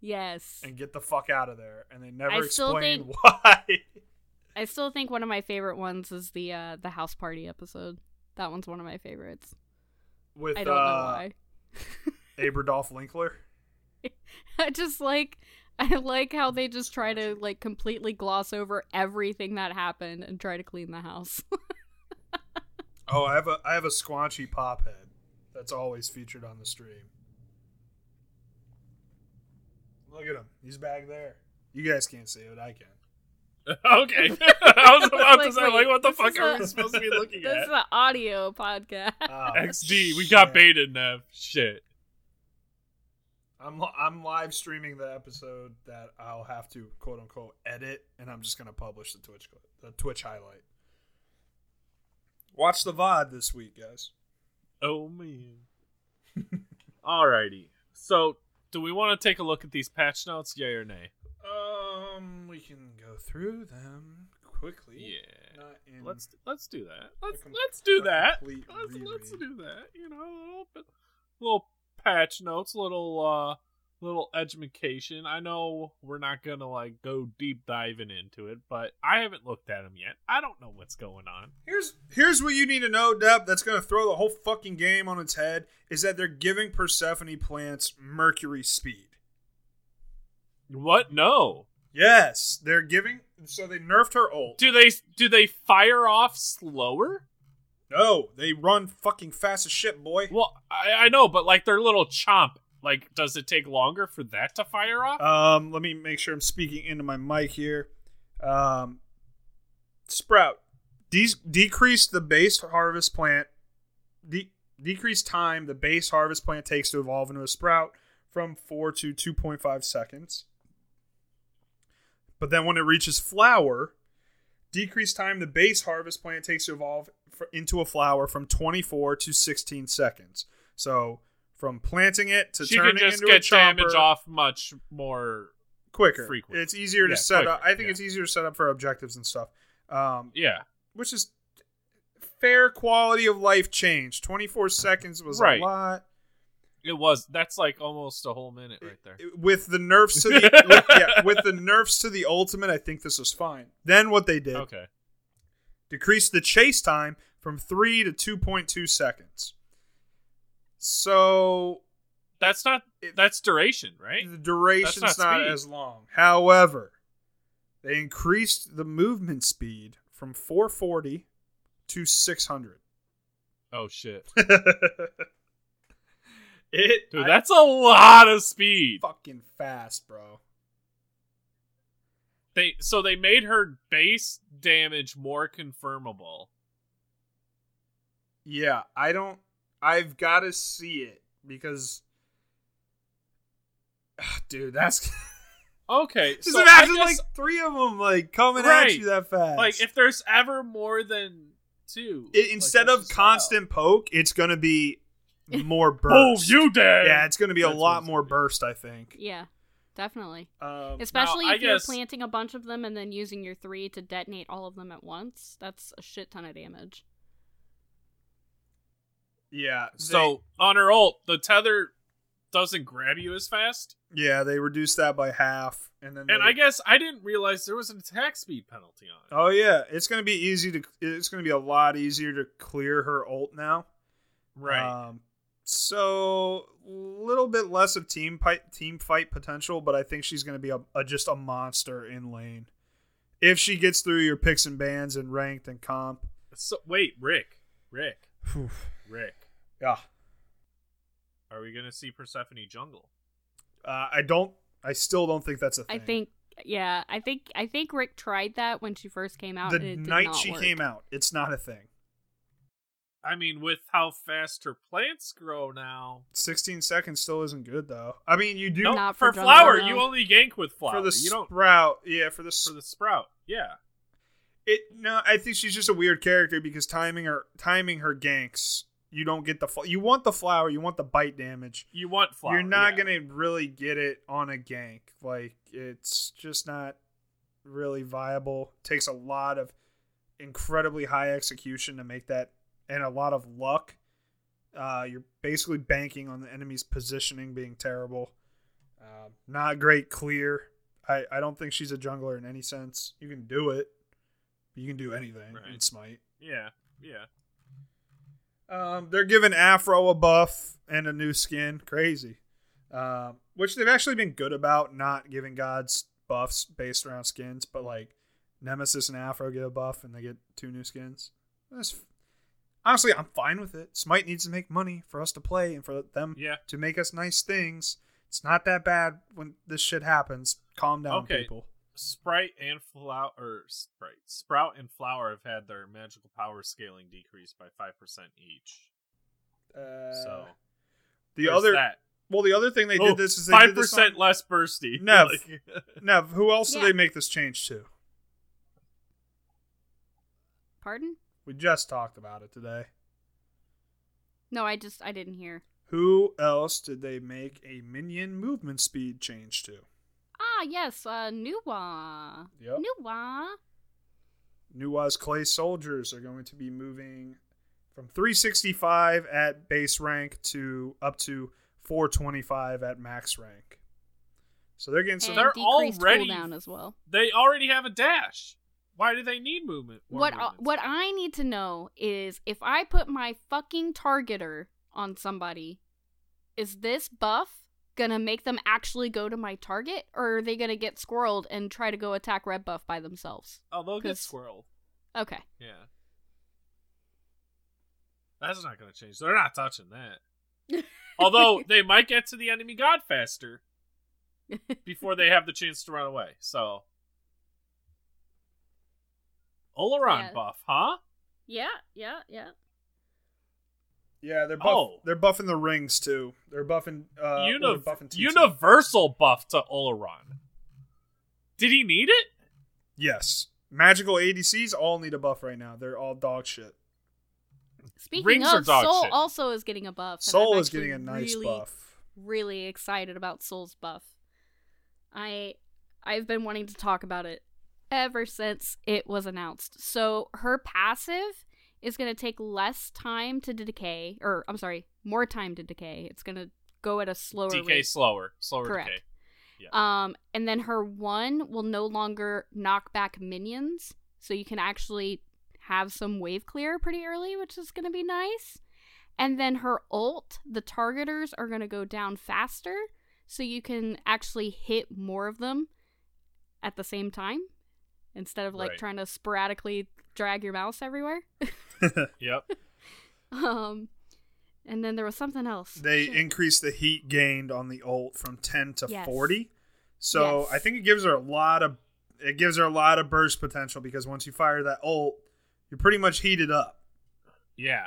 Yes. and get the fuck out of there, and they never I still explain think- why. I still think one of my favorite ones is the uh the house party episode. That one's one of my favorites. With I don't know uh, why. Abradolf Lincler. I just like I like how they just try to like completely gloss over everything that happened and try to clean the house. Oh, I have a I have a squanchy pop head that's always featured on the stream. Look at him. He's back there. You guys can't see it. I can. okay. I was about to say, wait, like, what the this fuck is are a- we supposed to be looking this at? is an audio podcast. Oh, XD, we got shit. baited, Nev. Shit. I'm I'm live streaming the episode that I'll have to quote unquote edit, and I'm just gonna publish the Twitch the Twitch highlight. Watch the VOD this week, guys. Oh, man. Alrighty. So, do we want to take a look at these patch notes, yay or nay? Um, we can go through them quickly. Yeah. Let's let's do that. Let's com- let's do that. Let's, let's do that. You know, a little bit, little patch notes, little uh, little education. I know we're not gonna like go deep diving into it, but I haven't looked at them yet. I don't know what's going on. Here's here's what you need to know, Dep. That's gonna throw the whole fucking game on its head. Is that they're giving Persephone plants Mercury speed? What? No. Yes, they're giving. So they nerfed her ult. Do they do they fire off slower? No, they run fucking fast as shit, boy. Well, I, I know, but like their little chomp, like, does it take longer for that to fire off? Um, let me make sure I'm speaking into my mic here. Um, sprout, de- decrease the base harvest plant. De- decrease time the base harvest plant takes to evolve into a sprout from four to two point five seconds. But then when it reaches flower, decrease time the base harvest plant takes to evolve into a flower from 24 to 16 seconds. So from planting it to she turning can just into get a chomper, damage off much more. quicker. frequent. It's easier to Yeah, set up. I think yeah. it's easier to set up for objectives and stuff. Um, Yeah, which is fair quality of life change. 24 seconds was Right. a lot. it was. That's like almost a whole minute right there. With the nerfs to the with, yeah, with the nerfs to the ultimate, I think this was fine. Then what they did Okay. decreased the chase time from 3 to 2.2 seconds. So That's not. That's duration, right? the duration's That's not, not as long. However, they increased the movement speed from 440 to 600. Oh shit, it dude, that's a lot of speed. fucking fast, bro. They so they made her base damage more confirmable. Yeah, I don't. I've got to see it because, dude, that's Okay, just so imagine guess, like three of them like coming at you that fast. like if there's ever more than two, It- instead that's of just wild. constant poke, it's gonna be more burst. Oh, you dead. Yeah, it's gonna be a That's what lot more be. burst. I think. Yeah, definitely. Um, Especially I if you're guess- planting a bunch of them and then using your three to detonate all of them at once. That's a shit ton of damage. Yeah. they- So on her ult, the tether doesn't grab you as fast. yeah, they reduced that by half, and then And they- I guess I didn't realize there was an attack speed penalty on it. Oh yeah, it's gonna be easy to. It's gonna be a lot easier to clear her ult now. right. Um, so a little bit less of team fight, team fight potential, but I think she's going to be a, a just a monster in lane. If she gets through your picks and bans and ranked and comp, so wait, Rick, Rick, Rick. yeah. Are we gonna see Persephone jungle? Uh, I don't. I still don't think that's a thing. I think, yeah, I think, I think Rick tried that when she first came out. the and it did night not she work. came out, it's not a thing. I mean, with how fast her plants grow now. 16 seconds still isn't good though. I mean, you do No, Not for, for jungle, flower, no. you only gank with flower. for the you don't sprout. Yeah, for the for the sprout. Yeah. It no, I think she's just a weird character because timing her timing her ganks, you don't get the you want the flower, you want the bite damage. You want flower. You're not yeah. gonna really get it on a gank. Like it's just not really viable. takes a lot of incredibly high execution to make that, and a lot of luck. Uh, you're basically banking on the enemy's positioning being terrible. Uh, not great clear. I, I don't think she's a jungler in any sense. You can do it. You can do anything in Smite. Yeah. Yeah. Um, they're giving Aphro a buff and a new skin. Crazy. Um, which they've actually been good about not giving gods buffs based around skins, but like Nemesis and Aphro get a buff and they get two new skins. That's honestly, I'm fine with it. Smite needs to make money for us to play and for them Yeah. to make us nice things. It's not that bad when this shit happens. Calm down, Okay. people. Sprite and flower or Sprite, Sprout and Flower have had their magical power scaling decreased by five percent each. Uh, So the other, that. well, the other thing they Oh, did this is they five did this on- percent less bursty. Nev. Like- Nev, who else did Yeah. they make this change to? Pardon? We just talked about it today. No, I just, I didn't hear. Who else did they make a minion movement speed change to? Ah, yes, uh, Nuwa. Yep. Nuwa. Nuwa's clay soldiers are going to be moving from 365 at base rank to up to 425 at max rank. So they're getting some. And they're already- cooldown as well. they already have a dash. Why do they need movement? What uh, what? I need to know is if I put my fucking targeter on somebody, is this buff gonna make them actually go to my target, or are they gonna get squirreled and try to go attack red buff by themselves? Oh, they'll get 'cause- squirreled. Okay. Yeah. That's not going to change. They're not touching that. Although they might get to the enemy god faster before they have the chance to run away. So, Olorun Yeah. buff, huh? yeah, yeah, yeah. Yeah, they're buff- Oh. they're buffing the rings too. They're buffing. Uh, Uni- they're buffing T2. universal buff to Olorun. Did he need it? Yes, magical ADCs all need a buff right now. They're all dog shit. Speaking Rings are of, dog Sol shit. also is getting a buff. and Sol I'm is getting a actually nice really, buff. Really excited about Sol's buff. I I've been wanting to talk about it ever since it was announced. So her passive is going to take less time to decay, or I'm sorry, more time to decay. It's going to go at a slower decay, rate. slower, slower Correct. decay. Um, and then her one will no longer knock back minions, so you can actually have some wave clear pretty early, which is going to be nice. And then her ult, the targeters are going to go down faster, so you can actually hit more of them at the same time instead of like Right. trying to sporadically drag your mouse everywhere. Yep. um, and then there was something else. They Shit. increased the heat gained on the ult from 10 to Yes. 40. So Yes. I think it gives her a lot of it gives her a lot of burst potential because once you fire that ult, you're pretty much heated up. Yeah.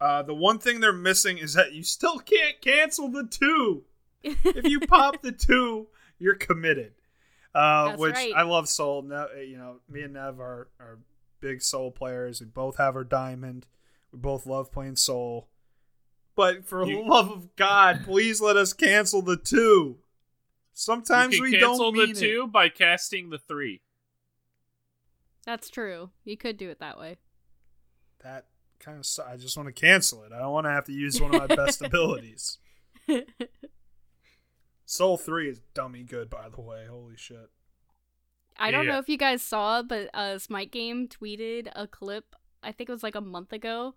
Uh, the one thing they're missing is that you still can't cancel the two. if you pop the two, you're committed. Uh, That's which right. I love Sol. Ne- you know, me and Nev are, are big Sol players. We both have our diamond. We both love playing Sol. But for the You- love of God, please let us cancel the two. Sometimes we can don't cancel mean the two by casting the three. That's true. You could do it that way. That kind of. I just want to cancel it. I don't want to have to use one of my best abilities. Sol three is dummy good, by the way. Holy shit. I don't Yeah. know if you guys saw, but uh, Smite Game tweeted a clip. I think it was like a month ago,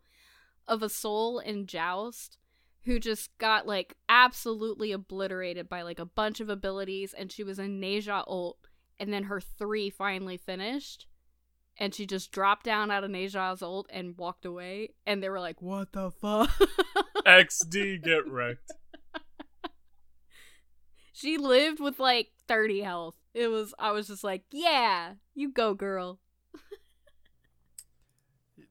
of a Sol in Joust who just got like absolutely obliterated by like a bunch of abilities, and she was in Ne Zha ult, and then her three finally finished, and she just dropped down out of Ne Zha's ult and walked away, and they were like, "What the fuck?" XD get wrecked. She lived with like thirty health. It was. I was just like, "Yeah, you go, girl."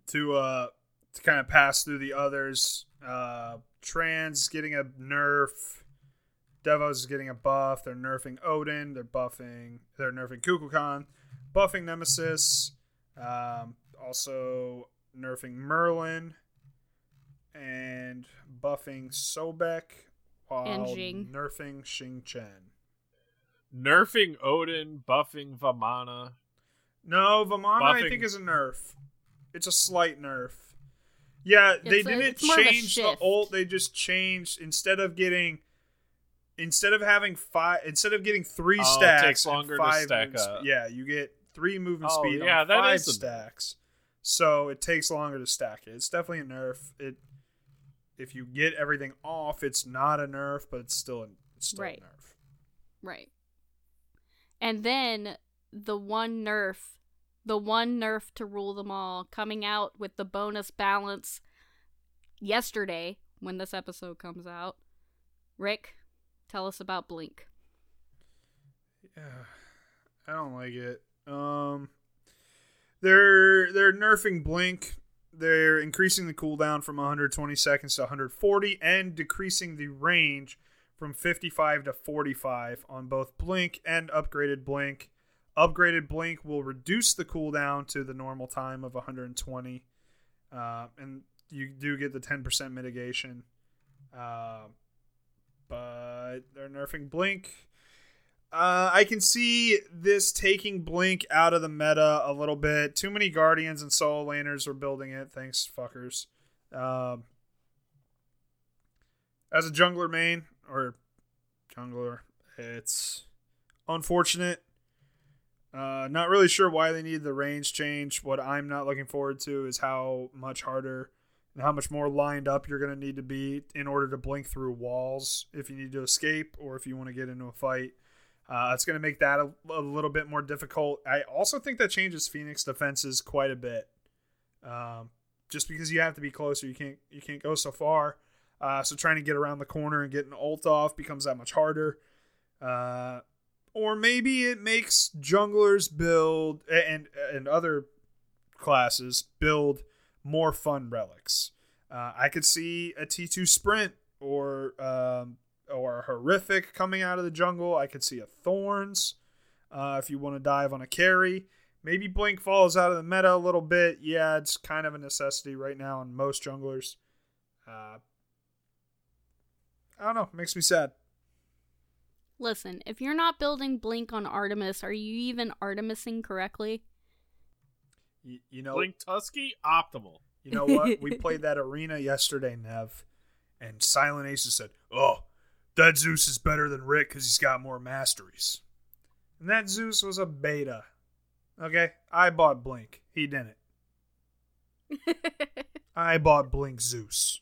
to uh to kind of pass through the others. Uh Trans getting a nerf. Devos is getting a buff. They're nerfing Odin. They're buffing. They're nerfing Kukulkan. Buffing Nemesis. Um, also nerfing Merlin. And buffing Sobek while And Jing. nerfing Xing Tian. Nerfing Odin, buffing Vamana. No, Vamana I think is a nerf. It's a slight nerf. Yeah, they It's a- didn't it's more of a change the shift. ult. They just changed instead of getting instead of having five instead of getting three Oh, it stacks. takes and longer to five stack movement sp- up. Yeah, you get three movement Oh, speed yeah, on that five is a nerf. stacks. So it takes longer to stack it. It's definitely a nerf. It if you get everything off, it's not a nerf, but it's still a, it's still Right. a nerf. Right. And then the one nerf, the one nerf to rule them all, coming out with the bonus balance yesterday when this episode comes out. Rick, tell us about Blink. Yeah, I don't like it. Um, they're they're nerfing blink. They're increasing the cooldown from 120 seconds to 140 and decreasing the range from 55 to 45 on both blink and upgraded blink. Upgraded blink will reduce the cooldown to the normal time of 120, uh, and you do get the 10% mitigation. Uh, but they're nerfing blink. Uh, I can see this taking Blink out of the meta a little bit. Too many Guardians and Soul Laners are building it. Thanks, fuckers. Um, as a jungler main or jungler, it's unfortunate. Uh, not really sure why they need the range change. What I'm not looking forward to is how much harder and how much more lined up you're going to need to be in order to blink through walls if you need to escape or if you want to get into a fight. Uh, it's going to make that a, a little bit more difficult. I also think that changes Phoenix defenses quite a bit. Um, just because you have to be closer, you can't you can't go so far. Uh, so trying to get around the corner and get an ult off becomes that much harder. Uh, or maybe it makes junglers build and and other classes build more fun relics. Uh, I could see a T2 sprint or um, or horrific coming out of the jungle. I could see a thorns uh, if you want to dive on a carry. Maybe Blink falls out of the meta a little bit. Yeah, it's kind of a necessity right now in most junglers. Uh, I don't know. Makes me sad. Listen, if you're not building Blink on Artemis, are you even Artemising correctly? You, you know, Blink Tusky, optimal. You know what? we played that arena yesterday, Nev, and Silent Aces said, "Oh, that Zeus is better than Rick because he's got more masteries." And that Zeus was a beta. Okay, I bought Blink. He didn't. I bought Blink Zeus.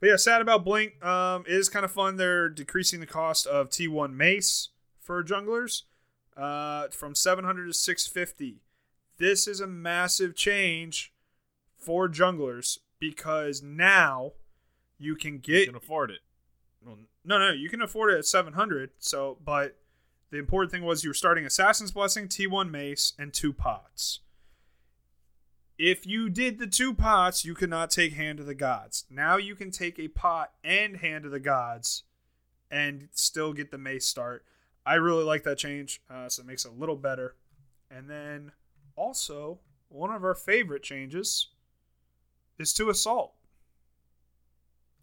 But yeah, sad about Blink. Um, it is kind of fun. They're decreasing the cost of T1 Mace for junglers uh, from 700 to 650. This is a massive change for junglers because now you can get You can afford it. well, no, no, you can afford it at 700. So, but the important thing was you were starting Assassin's Blessing, T1 Mace, and two pots. If you did the two pots, you could not take Hand of the Gods. Now you can take a pot and Hand of the Gods and still get the Mace start. I really like that change, uh, so it makes it a little better. And then also, one of our favorite changes is to Assault.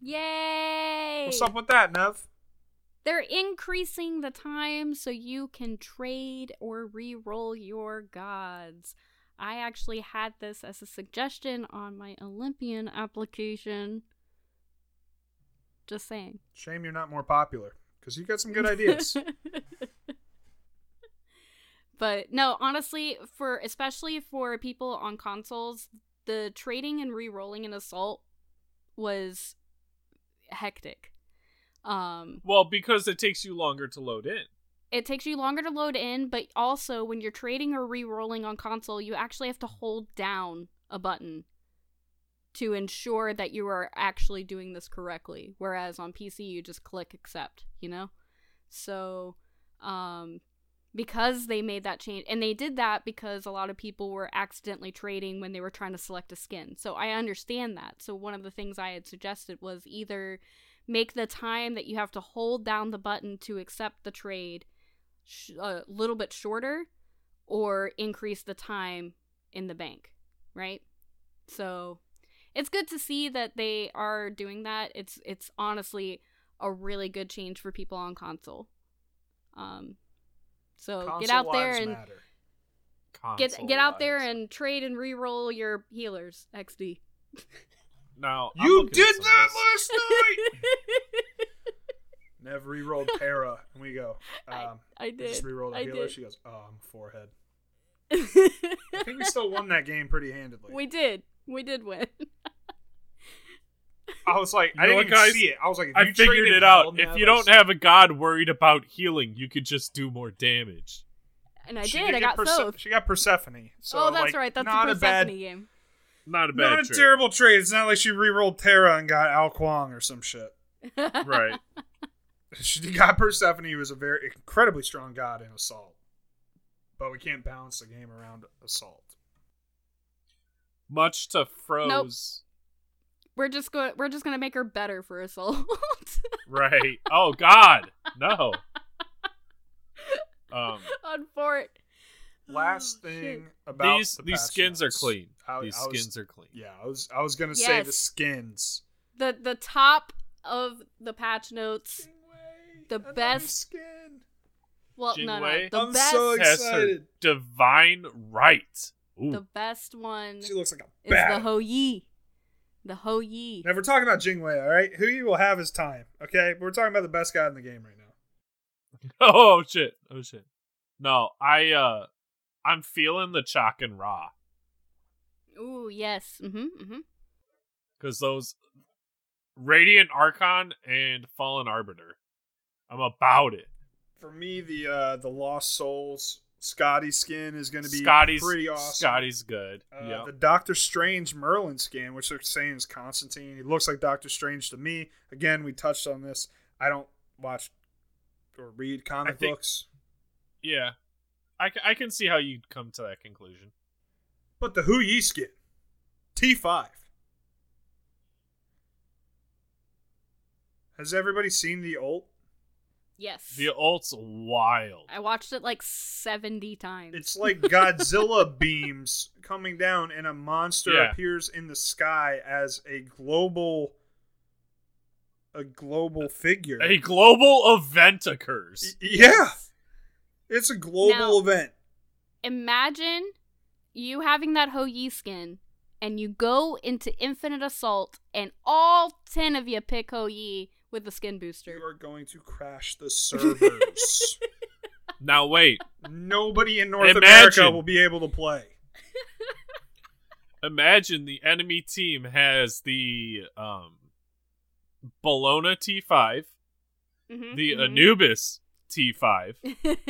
Yay! What's up with that, Nev? They're increasing the time so you can trade or re-roll your gods. I actually had this as a suggestion on my Olympian application. Just saying. Shame you're not more popular because you got some good ideas. but no, honestly, for especially for people on consoles, the trading and re-rolling in Assault was hectic. Um Well, because it takes you longer to load in. it takes you longer to load in, but also when you're trading or re-rolling on console, you actually have to hold down a button to ensure that you are actually doing this correctly. Whereas on PC, you just click accept, you know? So, um, because they made that change, and they did that because a lot of people were accidentally trading when they were trying to select a skin. So I understand that. So one of the things I had suggested was either make the time that you have to hold down the button to accept the trade sh- a little bit shorter or increase the time in the bank, right? So it's good to see that they are doing that. It's it's honestly a really good change for people on console. Um so get out there and get get out there and trade and re-roll your healers XD. now I'm You did that this. last night. Nev re-rolled Terra, and we go. I- Um, I I just did. re-rolled a I healer. did. She goes, "Oh, I'm forehead." I think we still won that game pretty handedly. we did. We did win. I was like, You I didn't what, even guys? see it. I was like, I figured it out. If you don't have a god worried about healing, you could just do more damage. And I she did. did I got Perse- Thoth. She got Persephone. So, oh, that's like, right. That's not the a bad, Persephone game. Not a bad not a trade. terrible trade. It's not like she re-rolled Terra and got Ao Kuang or some shit. Right. She got Persephone, who was a very incredibly strong god in Assault. But we can't balance the game around Assault. Much to Froze. We're just going. We're just gonna make her better for assault. Right. Oh God. No. Um on fort. Last Oh, thing about these the these skins are clean. I- these I was- skins are clean. Yeah, I was I was gonna say the skins. The the top of the patch notes. The Another best- skin. Well, no, no. Jingwei? The I'm best. so Has her excited. divine right. Ooh. the best one She looks like a is bat. the Hou Yi. The Hou Yi. Now, if we're talking about Jingwei, all right? Hou Yi will have his time, okay? We're talking about the best guy in the game right now. oh shit. Oh shit. No, I uh I'm feeling the Chaac and Ra. Ooh, yes. Mm-hmm. Mm-hmm. Because those Radiant Archon and Fallen Arbiter. I'm about it. For me, the uh, the Lost Souls Skadi skin is going to be Skadi's pretty awesome. Skadi's good. Uh, yeah. The Doctor Strange Merlin skin, which they're saying is Constantine. He looks like Doctor Strange to me. Again, we touched on this. I don't watch or read comic think- books, Yeah. I, I can see how you'd come to that conclusion. but the Hou Yi skin, T5. Has everybody seen the ult? Yes. The ult's wild. I watched it like 70 times. It's like Godzilla beams coming down, and a monster Yeah. appears in the sky as a global, a global figure. A global event occurs. Y- yeah, it's a global Now- event. Imagine you having that Hou Yi skin and you go into Infinite Assault and all 10 of you pick Hou Yi with the skin booster. You are going to crash the servers. Now wait, Nobody in North Imagine. America will be able to play. imagine the enemy team has the um Bellona T5, Mhm, the mhm. Anubis T5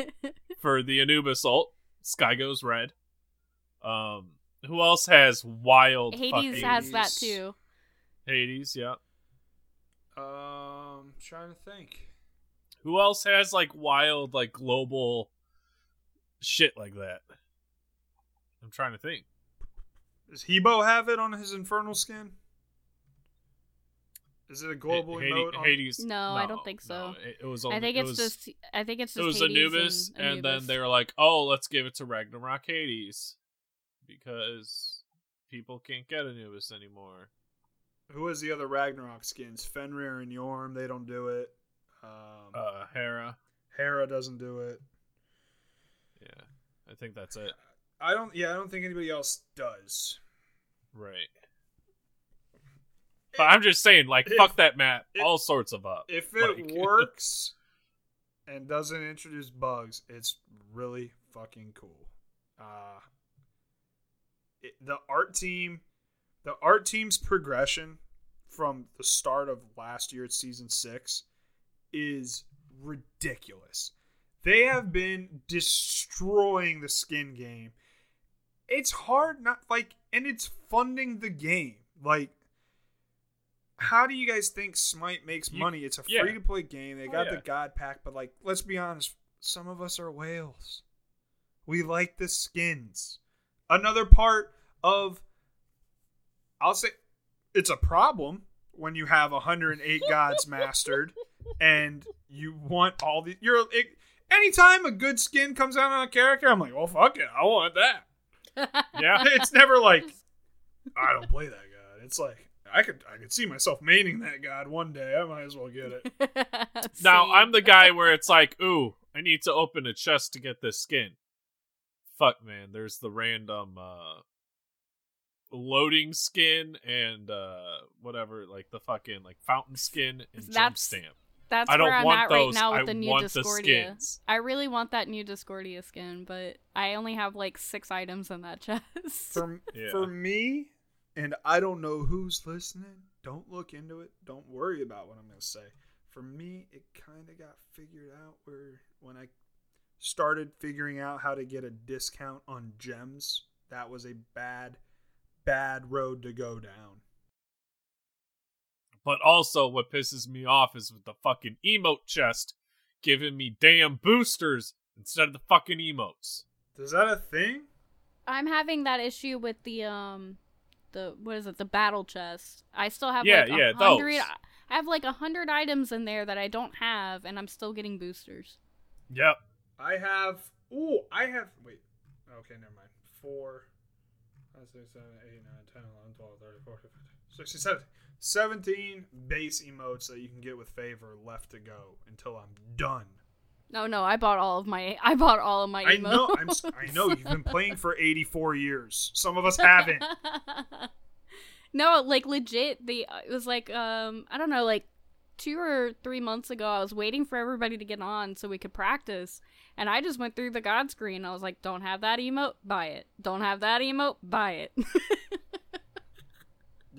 for the Anubis ult. Sky goes red. Um, who else has wild? Hades fucking- has that too. Hades, yeah. Um, trying to think. Who else has like wild, like global shit like that? I'm trying to think. Does He Bo have it on his Infernal skin? Is it a global Ha- Hades, emote? on- Hades. No, I don't think so. no, it, it was. Only, I think it it's was, just I think it's It just was Hades Anubis, and, and, then they were like, "Oh, let's give it to Ragnarok Hades," because people can't get Anubis anymore. Who has the other Ragnarok skins? Fenrir and Yorm, they don't do it. Um, Uh, Hera. Hera doesn't do it. Yeah, I think that's it. I don't. Yeah, I don't think anybody else does. Right. But I'm just saying, like, If- fuck that map. if- all sorts of up. If it Like- works and doesn't introduce bugs, it's really fucking cool. Uh, it, the art team, the art team's progression from the start of last year at season six is ridiculous. They have been destroying the skin game. It's hard not like, and it's funding the game. Like, how do you guys think Smite makes You- money? It's a yeah. free to play game. They Oh, got yeah. the God Pack, but like, let's be honest, some of us are whales. We like the skins. Another part of, I'll say, it's a problem when you have 108 gods mastered and you want all the. You're it, anytime a good skin comes out on a character, I'm like, well, fuck it, I want that. yeah. It's never like I don't play that god. It's like I could I could see myself maining that god one day. I might as well get it. Now I'm the guy where it's like, ooh, I need to open a chest to get this skin. Fuck man, there's the random uh loading skin and uh whatever, like the fucking like fountain skin and jump That's- stamp. That's I don't where I'm want at those. right now with I the new want the Discordia. skins. I really want that new Discordia skin, but I only have like six items in that chest. For Yeah. for me, and I don't know who's listening. Don't look into it. Don't worry about what I'm gonna say. For me, it kind of got figured out where when I started figuring out how to get a discount on gems, that was a bad, bad road to go down. But also, what pisses me off is with the fucking emote chest giving me damn boosters instead of the fucking emotes. Is that a thing? I'm having that issue with the um the what is it the battle chest. I still have Yeah, like yeah, hundred. those. I have like a hundred items in there that I don't have, and I'm still getting boosters. Yep. I have. Oh, I have. Wait. Okay, never mind. Four, five, six, seven, eight, nine, 10, 11, 12, 13, 14, 15, 16, 17. 17 base emotes that you can get with favor left to go until I'm done. No, no, I bought all of my. I bought all of my. Emotes. I know. I'm. I know. You've been playing for 84 years. Some of us haven't. no, like legit. The it was like um I don't know like two or three months ago. I was waiting for everybody to get on so we could practice, and I just went through the god screen. I was like, "Don't have that emote, buy it. Don't have that emote, buy it."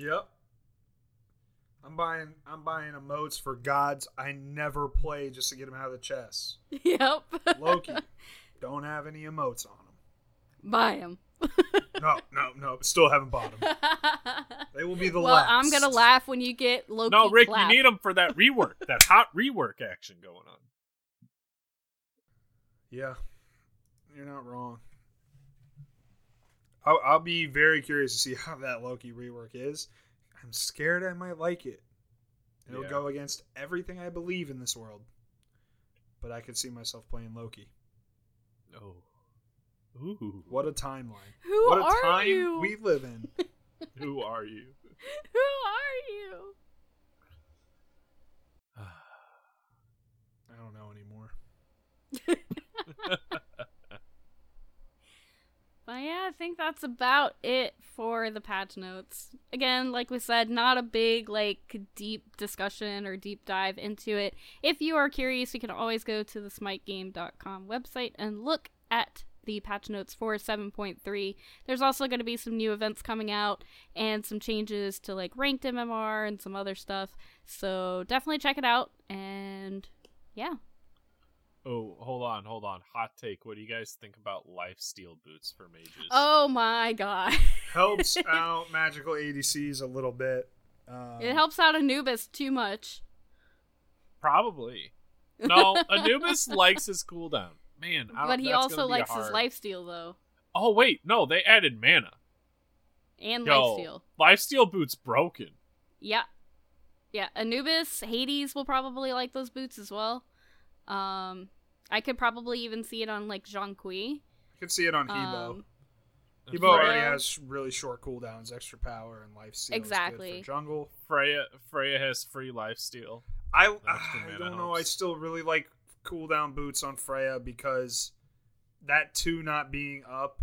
Yep. I'm buying. I'm buying emotes for gods I never play just to get them out of the chest. yep. Loki. don't have any emotes on them. Buy them. No, no, no. Still haven't bought them. They will be the well, last. I'm gonna laugh when you get Loki. No, Rick, clap. you need them for that rework, that hot rework action going on. Yeah, you're not wrong. I'll, I'll be very curious to see how that Loki rework is. I'm scared I might like it. It'll Yeah. go against everything I believe in this world. But I could see myself playing Loki. Oh. Ooh. What a timeline. Who what a are time you? we live in. Who are you? Who are you? I don't know anymore. But yeah, I think that's about it for the patch notes. Again, like we said, not a big, like, deep discussion or deep dive into it. If you are curious, you can always go to the smitegame.com website and look at the patch notes for 7.3. There's also going to be some new events coming out and some changes to, like, ranked MMR and some other stuff. So definitely check it out. And yeah. Oh, hold on, hold on. Hot take. What do you guys think about life steal boots for mages? Oh my god. Helps out magical ADCs a little bit. Um, it helps out Anubis too much. Probably. No, Anubis likes his cooldown. Man, I don't, But he that's also be likes hard. his lifesteal though, Oh wait, no, they added mana. and Yo, lifesteal. lifesteal boots broken. Yeah, yeah. Anubis, Hades will probably like those boots as well. Um, I could probably even see it on like Zhong Kui. I could see it on He Bo. Um, He Bo already has really short cooldowns, extra power, and life steal. good Exactly. for jungle. Freya Freya has free lifesteal. I, I don't know. I still really like cooldown boots on Freya because that two not being up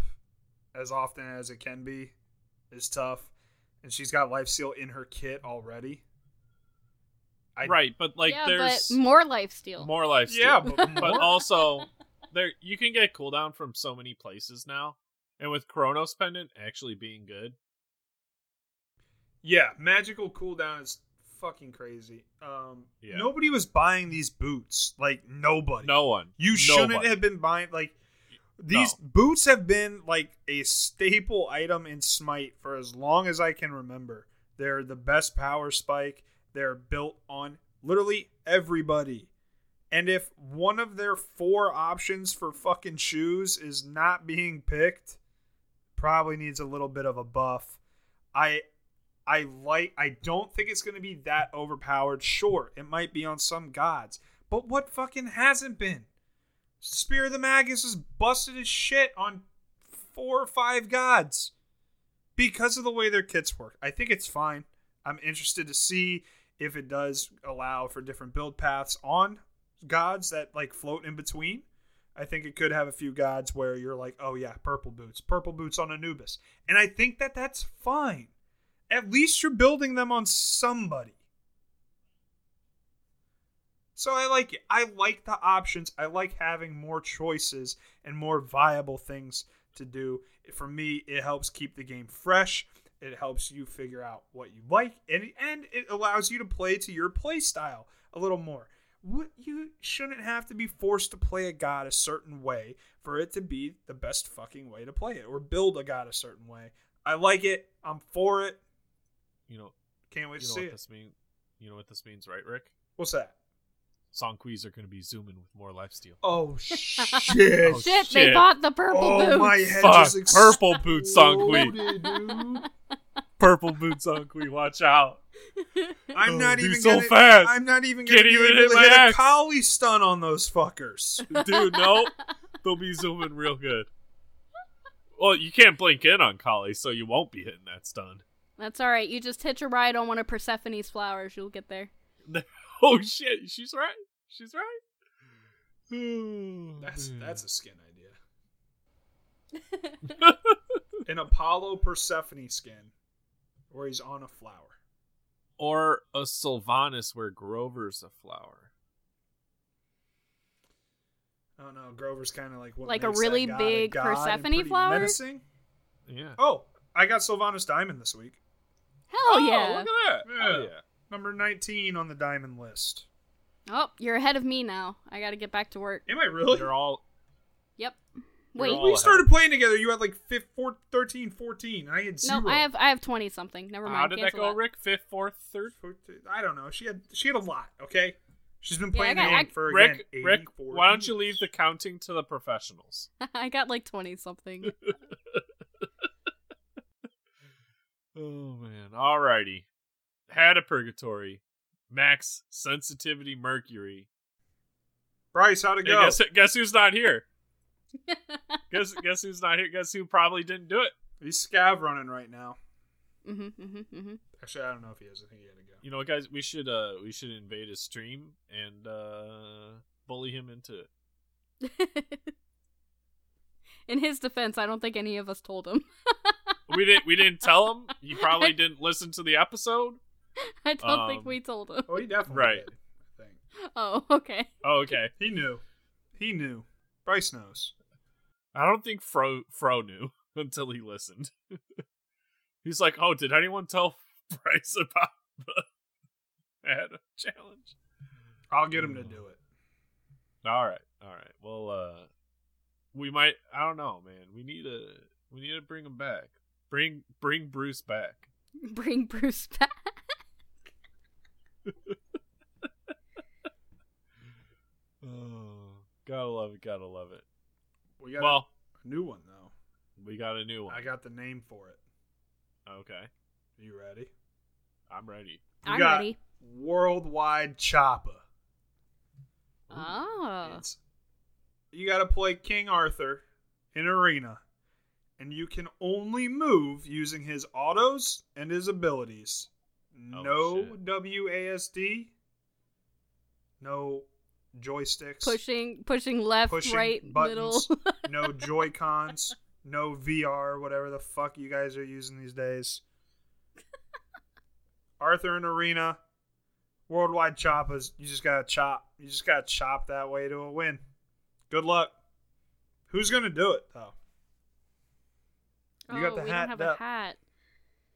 as often as it can be is tough, and she's got life steal in her kit already. I, right, but like yeah, there's but more lifesteal. more lifesteal. Yeah, but, but also there you can get cooldown from so many places now. And with Chronos Pendant actually being good. Yeah, magical cooldown is fucking crazy. Um, Yeah. nobody was buying these boots. Like nobody. No one. You shouldn't Nobody. have been buying like these No. boots have been like a staple item in Smite for as long as I can remember. They're the best power spike. They're built on literally everybody. And if one of their four options for fucking shoes is not being picked, probably needs a little bit of a buff. I I like I don't think it's going to be that overpowered. Sure, it might be on some gods, but what fucking hasn't been? Spear of the Magus is busted as shit on four or five gods because of the way their kits work. I think it's fine. I'm interested to see if it does allow for different build paths on gods that like float in between. I think it could have a few gods where you're like, oh yeah, purple boots, purple boots on Anubis, and I think that that's fine. At least you're building them on somebody. So I like it. I like the options. I like having more choices and more viable things to do. For me, it helps keep the game fresh. It helps you figure out what you like, and and it allows you to play to your play style a little more. You shouldn't have to be forced to play a god a certain way for it to be the best fucking way to play it, or build a god a certain way. I like it. I'm for it. You know, Can't wait you to know see what it. this means. You know what this means, right, Rick? What's that? Songquees are going to be zooming with more lifesteal. Oh, oh shit! Oh, shit, they bought the purple Oh, boots. my head Fuck, just purple boots Songquee. Oh, exploded, dude. Purple boots Songquee, watch out. I'm Oh, not he's even so gonna, fast. I'm not even gonna Can't be even able hit to my hit axe. a collie stun on those fuckers. Dude, no. They'll be zooming real good. Well, you can't blink in on Collie, so you won't be hitting that stun. That's all right. You just hitch a ride on one of Persephone's flowers. You'll get there. Oh shit, she's right. She's right. That's that's a skin idea. An Apollo Persephone skin, where he's on a flower. or a Sylvanus where Grover's a flower. I don't know. Grover's kind of like what Like a really that big god Persephone pretty flower? Menacing. Yeah. Oh, I got Sylvanus Diamond this week. Hell oh, yeah. Look at that. Oh, Yeah. yeah. Number 19 on the diamond list. Oh, you're ahead of me now. I got to get back to work. Am I really? You're all Yep. Wait. all we ahead. started playing together. You had like fif- four, 13, 14. I had zero. No, I have I have twenty something. Never mind. How did that Cancel go, Rick? Fifth, fourth, third? 14. I don't know. She had she had a lot. Okay, she's been Yeah, playing got- the game I- for Rick, again, Rick, why don't you leave the counting to the professionals? I got like twenty something. Oh man. Alrighty. Had a purgatory. Max sensitivity mercury. Bryce? How'd it Hey, go? guess guess who's not here? guess guess who's not here? Guess who probably didn't do it? He's scav running right now. hmm hmm hmm Actually, I don't know if he is. I think he had to go. You know what, guys? We should uh we should invade his stream and uh bully him into it. In his defense, I don't think any of us told him. We didn't we didn't tell him. He probably didn't listen to the episode. I don't think Um, we told him. Oh, he definitely Right. did. I think Oh, okay. Oh, okay. he knew. He knew. Bryce knows. I don't think Fro Fro knew until he listened. He's like, "Oh, did anyone tell Bryce about the ad challenge?" I'll get him to do it. All right, all right. Well, uh, we might. I don't know, man. We need to. We need to bring him back. Bring bring Bruce back. Bring Bruce back. Oh, gotta love it. Gotta love it. We got Well, a new one though. we got a new one. I got the name for it. Okay, You ready? I'm ready. You I'm got ready. Worldwide Choppa. Oh. It's you got to play King Arthur in arena, and you can only move using his autos and his abilities. Oh, no shit. WASD, no joysticks, Pushing pushing left, pushing right, buttons, middle. no Joy Cons, no VR, whatever the fuck you guys are using these days. Arthur and arena, worldwide choppas. You just gotta chop. You just gotta chop that way to a win. Good luck. Who's gonna do it though? You got oh, the we hat, don't have Dep. a hat.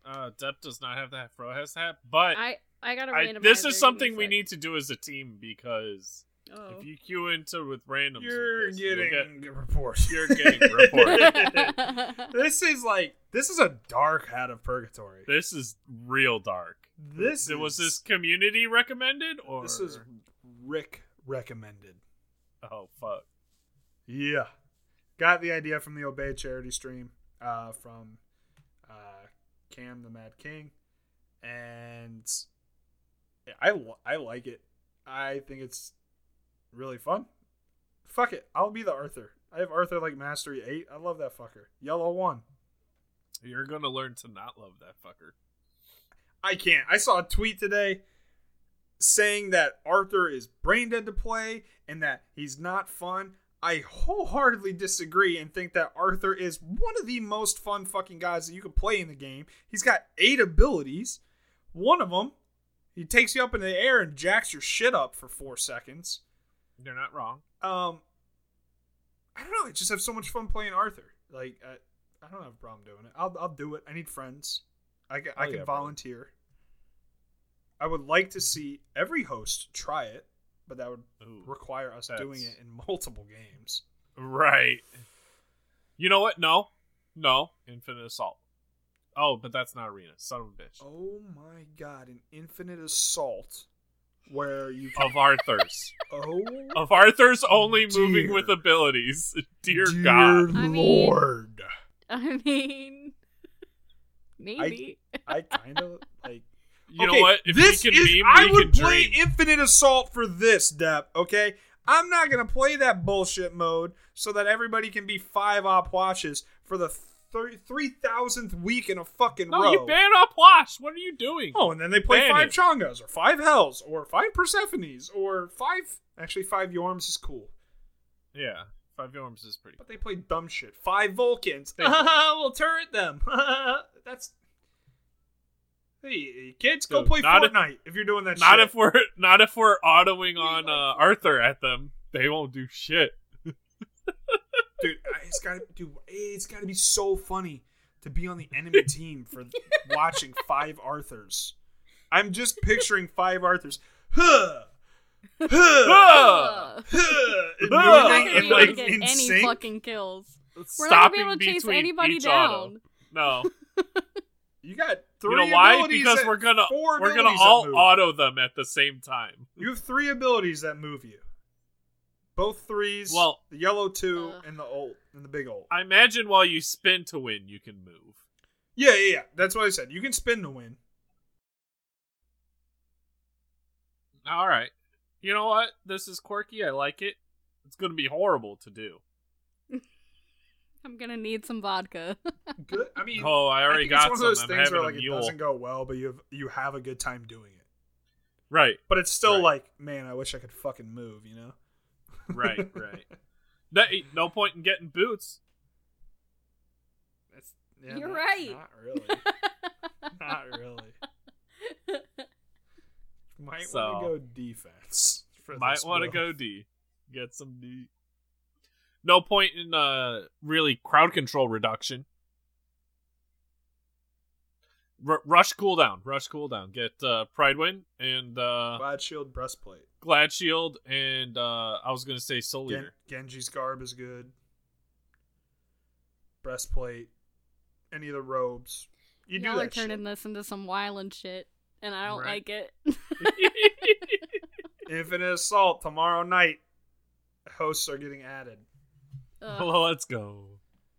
Uh, Dep does not have that. Fro has that, but I I got a I, randomizer. this is something we need to do as a team because Oh. if you queue into with randoms, You're this, you'll getting get- reports. you're getting reported. this is like this is a dark hat of purgatory. this is real dark. This So was this community recommended or This is Rick recommended. oh fuck Yeah. Got the idea from the Obey charity stream uh, from uh, Cam the Mad King. And I, I like it. I think it's really fun. Fuck it. I'll be the Arthur. I have Arthur like Mastery 8. I love that fucker. Yellow 1. you're gonna learn to not love that fucker. I can't. I saw a tweet today saying that Arthur is brain dead to play and that he's not fun. I wholeheartedly disagree and think that Arthur is one of the most fun fucking guys that you can play in the game. He's got eight abilities. One of them, he takes you up in the air and jacks your shit up for four seconds. You're not wrong. Um, I don't know. I just have so much fun playing Arthur. Like, I, I don't have a problem doing it. I'll, I'll do it. I need friends. I, I Oh, can yeah, volunteer. I would like to see every host try it, but that would Ooh, require us doing it in multiple games. right. You know what? No, no. Infinite assault. Oh, but that's not arena. Son of a bitch. Oh my god, an infinite assault where you can. Of Arthur's. oh, of Arthur's only moving with abilities. Dear, dear God. I mean- Lord. I mean, maybe. I kind of like. You know Okay, what? If this is, meme, I would play dream. Infinite Assault for this, Dep. Okay, I'm not gonna play that bullshit mode so that everybody can be five op watches for the three thousandth week in a fucking no, row. you ban up Wash. What are you doing? oh, and then they play ban five it. Chongas or five Hells or five Persephones or five. Actually, five Yorms is cool, Yeah, Five Yorms is pretty. but they play dumb shit. Five Vulcans. We'll turret them. That's. Hey, kids, go Dude, play not if- Fortnite if, you're doing that. Not shit. if we're not if we're autoing on uh, Arthur at them. They won't do shit. dude. It's got to, dude. It's got to be so funny to be on the enemy team for watching five Arthurs. I'm just picturing five Arthurs. Huh, Ugh. and We're moving not gonna in be able like to get in any sync. fucking kills. We're Stopping not gonna be able to chase anybody down. auto. No. You got three you know why? abilities Because we're gonna four we're gonna all auto them at the same time. You have three abilities that move you. Both threes. Well- the yellow two Ugh. and the old and the big old. I imagine while you spin to win, you can move. Yeah, yeah, yeah. That's what I said. You can spin to win. All right. You know what? This is quirky. I like it. It's gonna be horrible to do. I'm gonna need some vodka. Good. I mean, Oh, I already think got it's one some. of those I'm things having where a like it mule. doesn't go well, but you have you have a good time doing it. Right, But it's still Right. like, man, I wish I could fucking move. You know? right, right. No, no point in getting boots. That's, yeah, You're not- right. Not really. not really. Might So- want to go defense. For Might want to go D. Get some D. No point in uh really crowd control reduction. R- rush cooldown. Rush cooldown. Get uh Pride Win and uh Glad shield breastplate. Glad Shield and uh I was gonna say Soul Gen- Eater. Genji's Guard is good. Breastplate. Any of the robes. You do Y'all are that shit. turning this into some wild shit, and I don't Right. like it. Infinite Assault tomorrow night. Hosts are getting added. Uh, Ugh. well, let's go.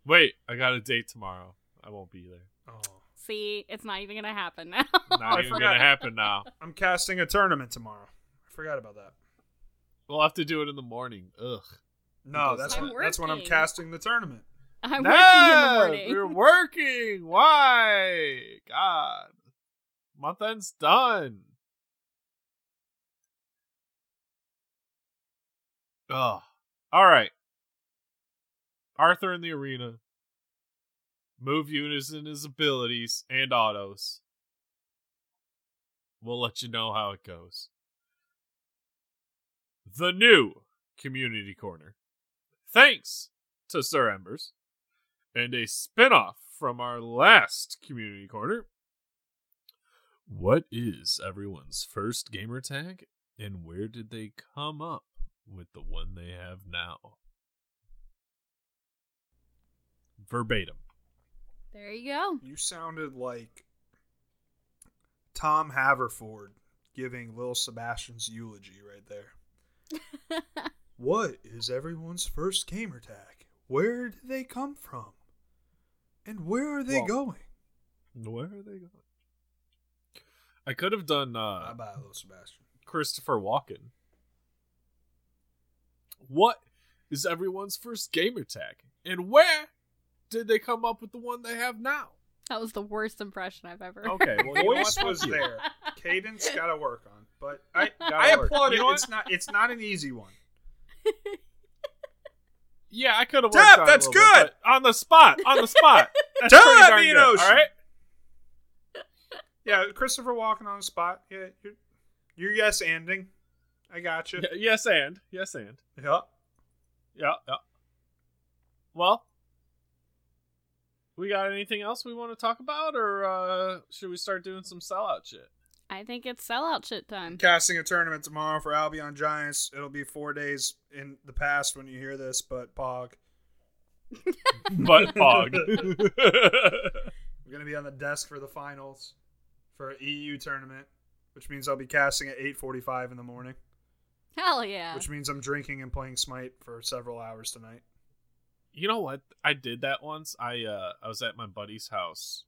Wait, I got a date tomorrow. I won't be there. Oh. See, it's not even gonna happen now. Not I even forgot. gonna happen now. I'm casting a tournament tomorrow. I forgot about that. We'll have to do it in the morning. Ugh. No, that's I'm when, that's when I'm working. casting the tournament. I'm No, working in the morning. You're working. Why? God. Month end's done. Ugh. All right. Arthur in the arena. Move units and his abilities and autos. We'll let you know how it goes. The new Community Corner. Thanks to Sir Embers. And a spin-off from our last Community Corner. What is everyone's first gamer tag? And where did they come up with the one they have now? Verbatim. There you go. You sounded like Tom Haverford giving Lil Sebastian's eulogy right there. What is everyone's first gamer tag? Where did they come from? And where are they Well- going? Where are they going? I could have done Bye uh, bye, Lil Sebastian. Christopher Walken. What is everyone's first gamer tag? And where did they come up with the one they have now? That was the worst impression I've ever. Okay, well, Voice what? was there. Cadence got to work on, but I Gotta I work. applaud You it. know It's not it's not an easy one. Yeah, I could have Deb, worked on it a that's little bit, good. on the spot, on the spot. That's Don't pretty darn good, ocean. All right. Yeah, Christopher walking on the spot. Yeah, you're, you're yes anding. I got you. Yes, and yes, and Yeah. yeah, yeah. Well, we got anything else we want to talk about, or uh should we start doing some sellout shit? I think it's sellout shit time. Casting a tournament tomorrow for Albion Giants. It'll be four days in the past when you hear this, but Pog. but pog. We're gonna be on the desk for the finals for an EU tournament, which means I'll be casting at 8:45 in the morning. Hell yeah. Which means I'm drinking and playing Smite for several hours tonight. You know what? I did that once. I uh I was at my buddy's house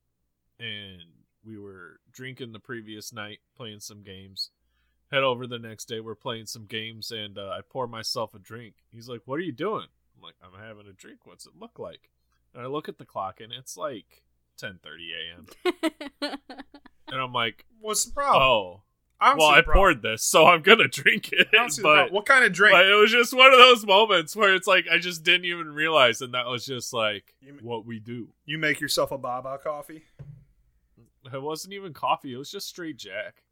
and we were drinking the previous night, playing some games. Head over the next day, we're playing some games and uh, I pour myself a drink. He's like, "What are you doing?" I'm like, "I'm having a drink. What's it look like?" And I look at the clock and it's like 10:30 a.m. And I'm like, What's the problem? "Oh, I don't well, I problem. poured this, so I'm going to drink it." I don't see But. What kind of drink? but it was just one of those moments where it's like I just didn't even realize, and that was just like You- what we do. you make yourself a Baba coffee. It wasn't even coffee; it was just straight Jack.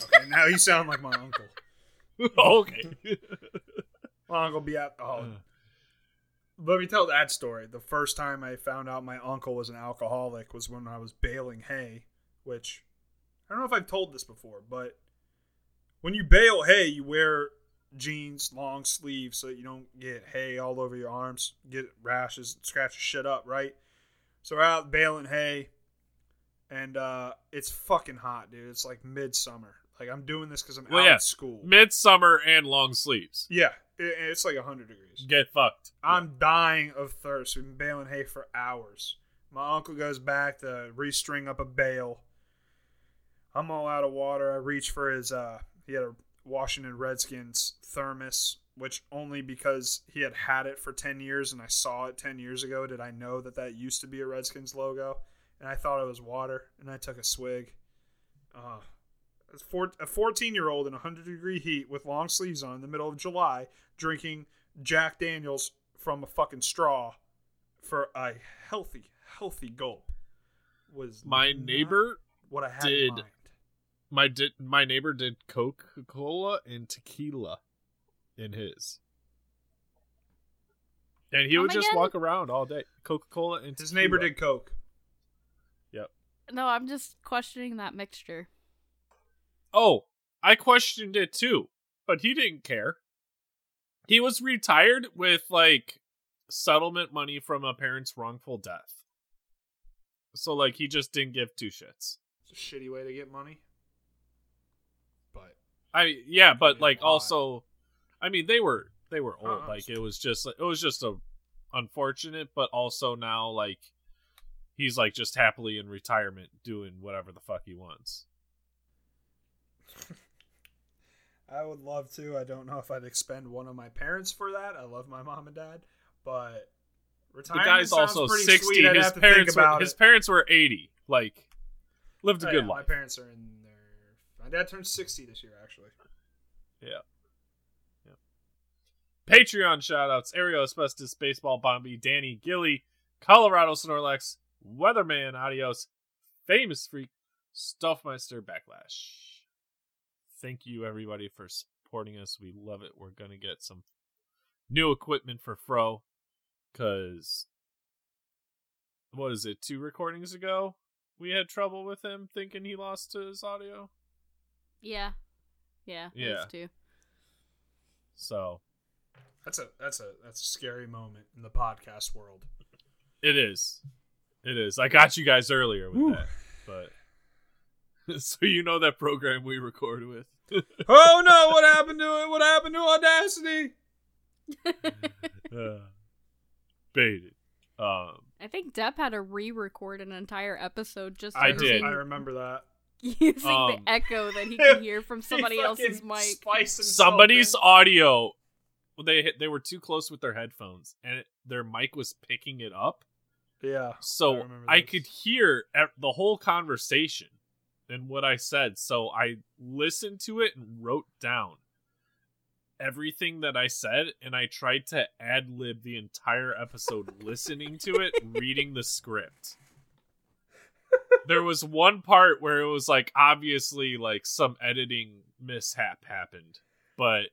Okay, now you sound like my uncle. okay. My uncle be. Oh, Uh, let me tell that story. The first time I found out my uncle was an alcoholic was when I was baling hay, which I don't know if I've told this before, but when you bale hay, you wear jeans, long sleeves, so that you don't get hay all over your arms, get rashes, scratch shit up, right? So we're out baling hay, and uh, it's fucking hot, dude. It's like midsummer. Like I'm doing this because I'm Well, out yeah. of school. Midsummer and long sleeves. yeah, it, it's like hundred degrees. Get fucked. I'm dying of thirst. We've been baling hay for hours. My uncle goes back to restring up a bale. I'm all out of water. I reach for his uh he had a Washington Redskins thermos, which only because he had had it for 10 years and I saw it 10 years ago did I know that that used to be a Redskins logo and I thought it was water and I took a swig. Uh a 14 year old in 100 degree heat with long sleeves on in the middle of July drinking Jack Daniels from a fucking straw for a healthy, healthy gulp was My neighbor what I had did-. My did my neighbor did Coca Cola and tequila in his. And he Come would just again? walk around all day. Coca Cola and His neighbor did coke. Yep. No, I'm just questioning that mixture. Oh, I questioned it too, but he didn't care. He was retired with like settlement money from a parent's wrongful death. So like he just didn't give two shits. It's a shitty way to get money. I yeah, but like also I mean they were they were old. Uh-uh. Like it was just it was just a unfortunate, but also now like he's like just happily in retirement doing whatever the fuck he wants. I would love to. I don't know if I'd expend one of my parents for that. I love my mom and dad, but The retirement guy's sounds also sixty. His have to think parents were his parents were eighty. Like lived a Oh, good yeah, My parents are in their. Dad turned sixty this year, actually. Yeah. Yeah. Patreon shoutouts Ariel Asbestos, Baseball Bombi, Danny Gilly, Colorado Snorlax, Weatherman Adios, Famous Freak, Stuffmeister Backlash. Thank you everybody for supporting us. We love it. We're gonna get some new equipment for Fro. Cause what is it, two recordings ago? We had trouble with him thinking he lost to his audio. Yeah. Yeah. Yeah. Those two. So That's a that's a that's a scary moment in the podcast world. It is. It is. I got you guys earlier with Whew. that, but so you know that program we record with. oh no! What happened to it? What happened to Audacity? uh, baited. Um, I think Dep had to re-record an entire episode just I did. I remember that. using Um, the echo that he could hear from somebody else's mic. spiced somebody's in. audio. well, They they were too close with their headphones, and it, their mic was picking it up. Yeah. So remember I, could hear the whole conversation and what I said. So I listened to it and wrote down everything that I said, and I tried to ad lib the entire episode, listening to it, reading the script. There was one part where it was like obviously like some editing mishap happened, but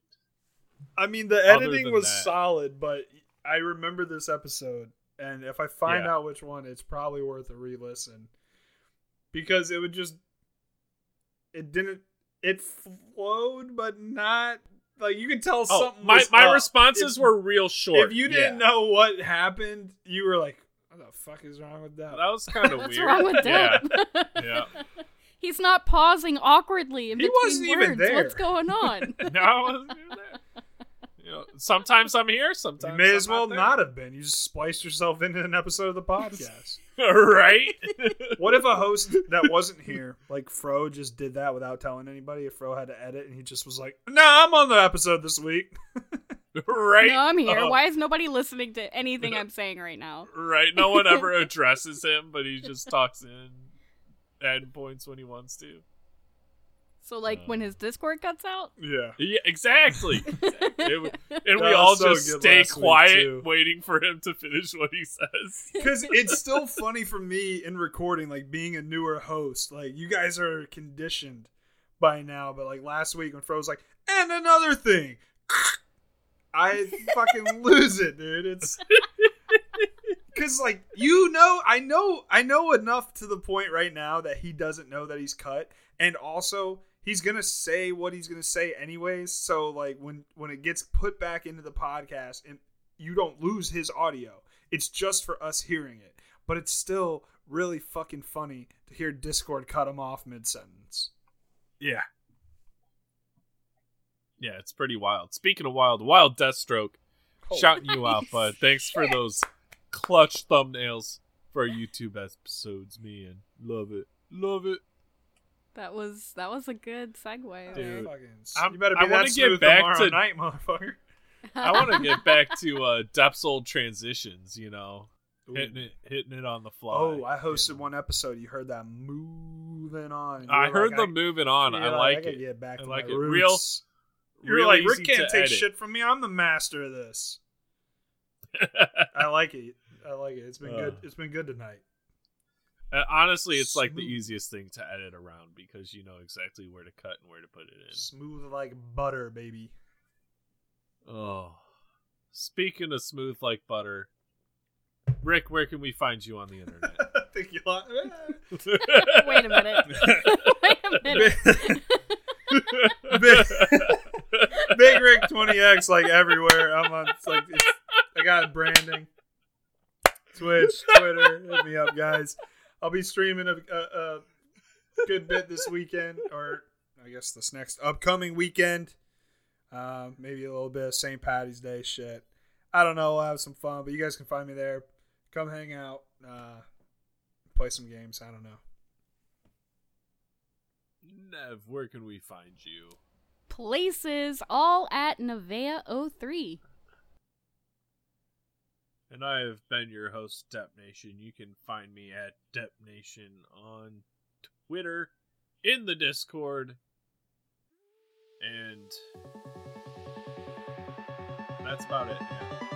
I mean, the editing was that- solid, but I remember this episode, and if I find Yeah. out which one, it's probably worth a re-listen because it would just it didn't it flowed, but not like you can tell oh, something. my my up. responses If- were real short. If you didn't Yeah. know what happened, you were like, "What the fuck is wrong with that?" that was kind of weird. What's wrong with yeah. Yeah. He's not pausing awkwardly in He between wasn't even words. there. What's going on? No, I wasn't even there. You know, sometimes I'm here, Sometimes You may I'm as well there. not have been. You just spliced yourself into an episode of the podcast. right? What if a host that wasn't here, like Fro, just did that without telling anybody? If Fro had to edit and he just was like, "No, I'm on the episode this week." right? No, I'm here. Oh, Why is nobody listening to anything I'm saying right now? right. No one ever addresses him, but he just talks in add points when he wants to. So, like, when uh, his Discord cuts out? Yeah. Yeah, exactly. It w- and we all so just stay quiet, waiting for him to finish what he says. Because it's still funny for me in recording, like being a newer host. Like you guys are conditioned by now, but like last week when Fro was like, and another thing, I fucking lose it, dude. It's because like you know, I know, I know enough to the point right now that he doesn't know that he's cut, and also he's gonna say what he's gonna say anyways. So like when when it gets put back into the podcast and you don't lose his audio, it's just for us hearing it. But it's still really fucking funny to hear Discord cut him off mid sentence. Yeah. Yeah, it's pretty wild. Speaking of wild, Wild Deathstroke, shouting you out, bud. Thanks for those clutch thumbnails for YouTube episodes, man. Love it. Love it. That was that was a good segue. Dude. Fucking- I'm- you better be wanna that get back tomorrow to- night, motherfucker. I want to get back to uh Dep's old transitions, you know, hitting it, hitting it on the fly. Oh, I hosted one episode. You heard that moving on. I were heard like, them moving on. I like gotta it. Get back I to like my it. roots. Real- You're real like Rick easy can't take edit. shit from me. I'm the master of this. I like it. I like it. It's been good. Uh. It's been good tonight. Uh, Honestly, it's like the easiest thing to edit around because you know exactly where to cut and where to put it in. Smooth like butter, baby. Oh, speaking of smooth like butter, Rick, where can we find you on the internet? Think you like- Wait a minute. Wait a minute. Big, Rick 20X like everywhere. I'm on it's like it's, I got branding. Twitch, Twitter, hit me up, guys. I'll be streaming a, a, a good bit this weekend, or I guess this next upcoming weekend. Uh, maybe a little bit of St. Patty's Day shit. I don't know. I'll have some fun, but you guys can find me there. Come hang out, uh, play some games. I don't know. Nev, where can we find you? Places all at Nevea 03. And I have been your host, Dep Nation. You can find me at Dep Nation on Twitter, in the Discord, and that's about it. Yeah.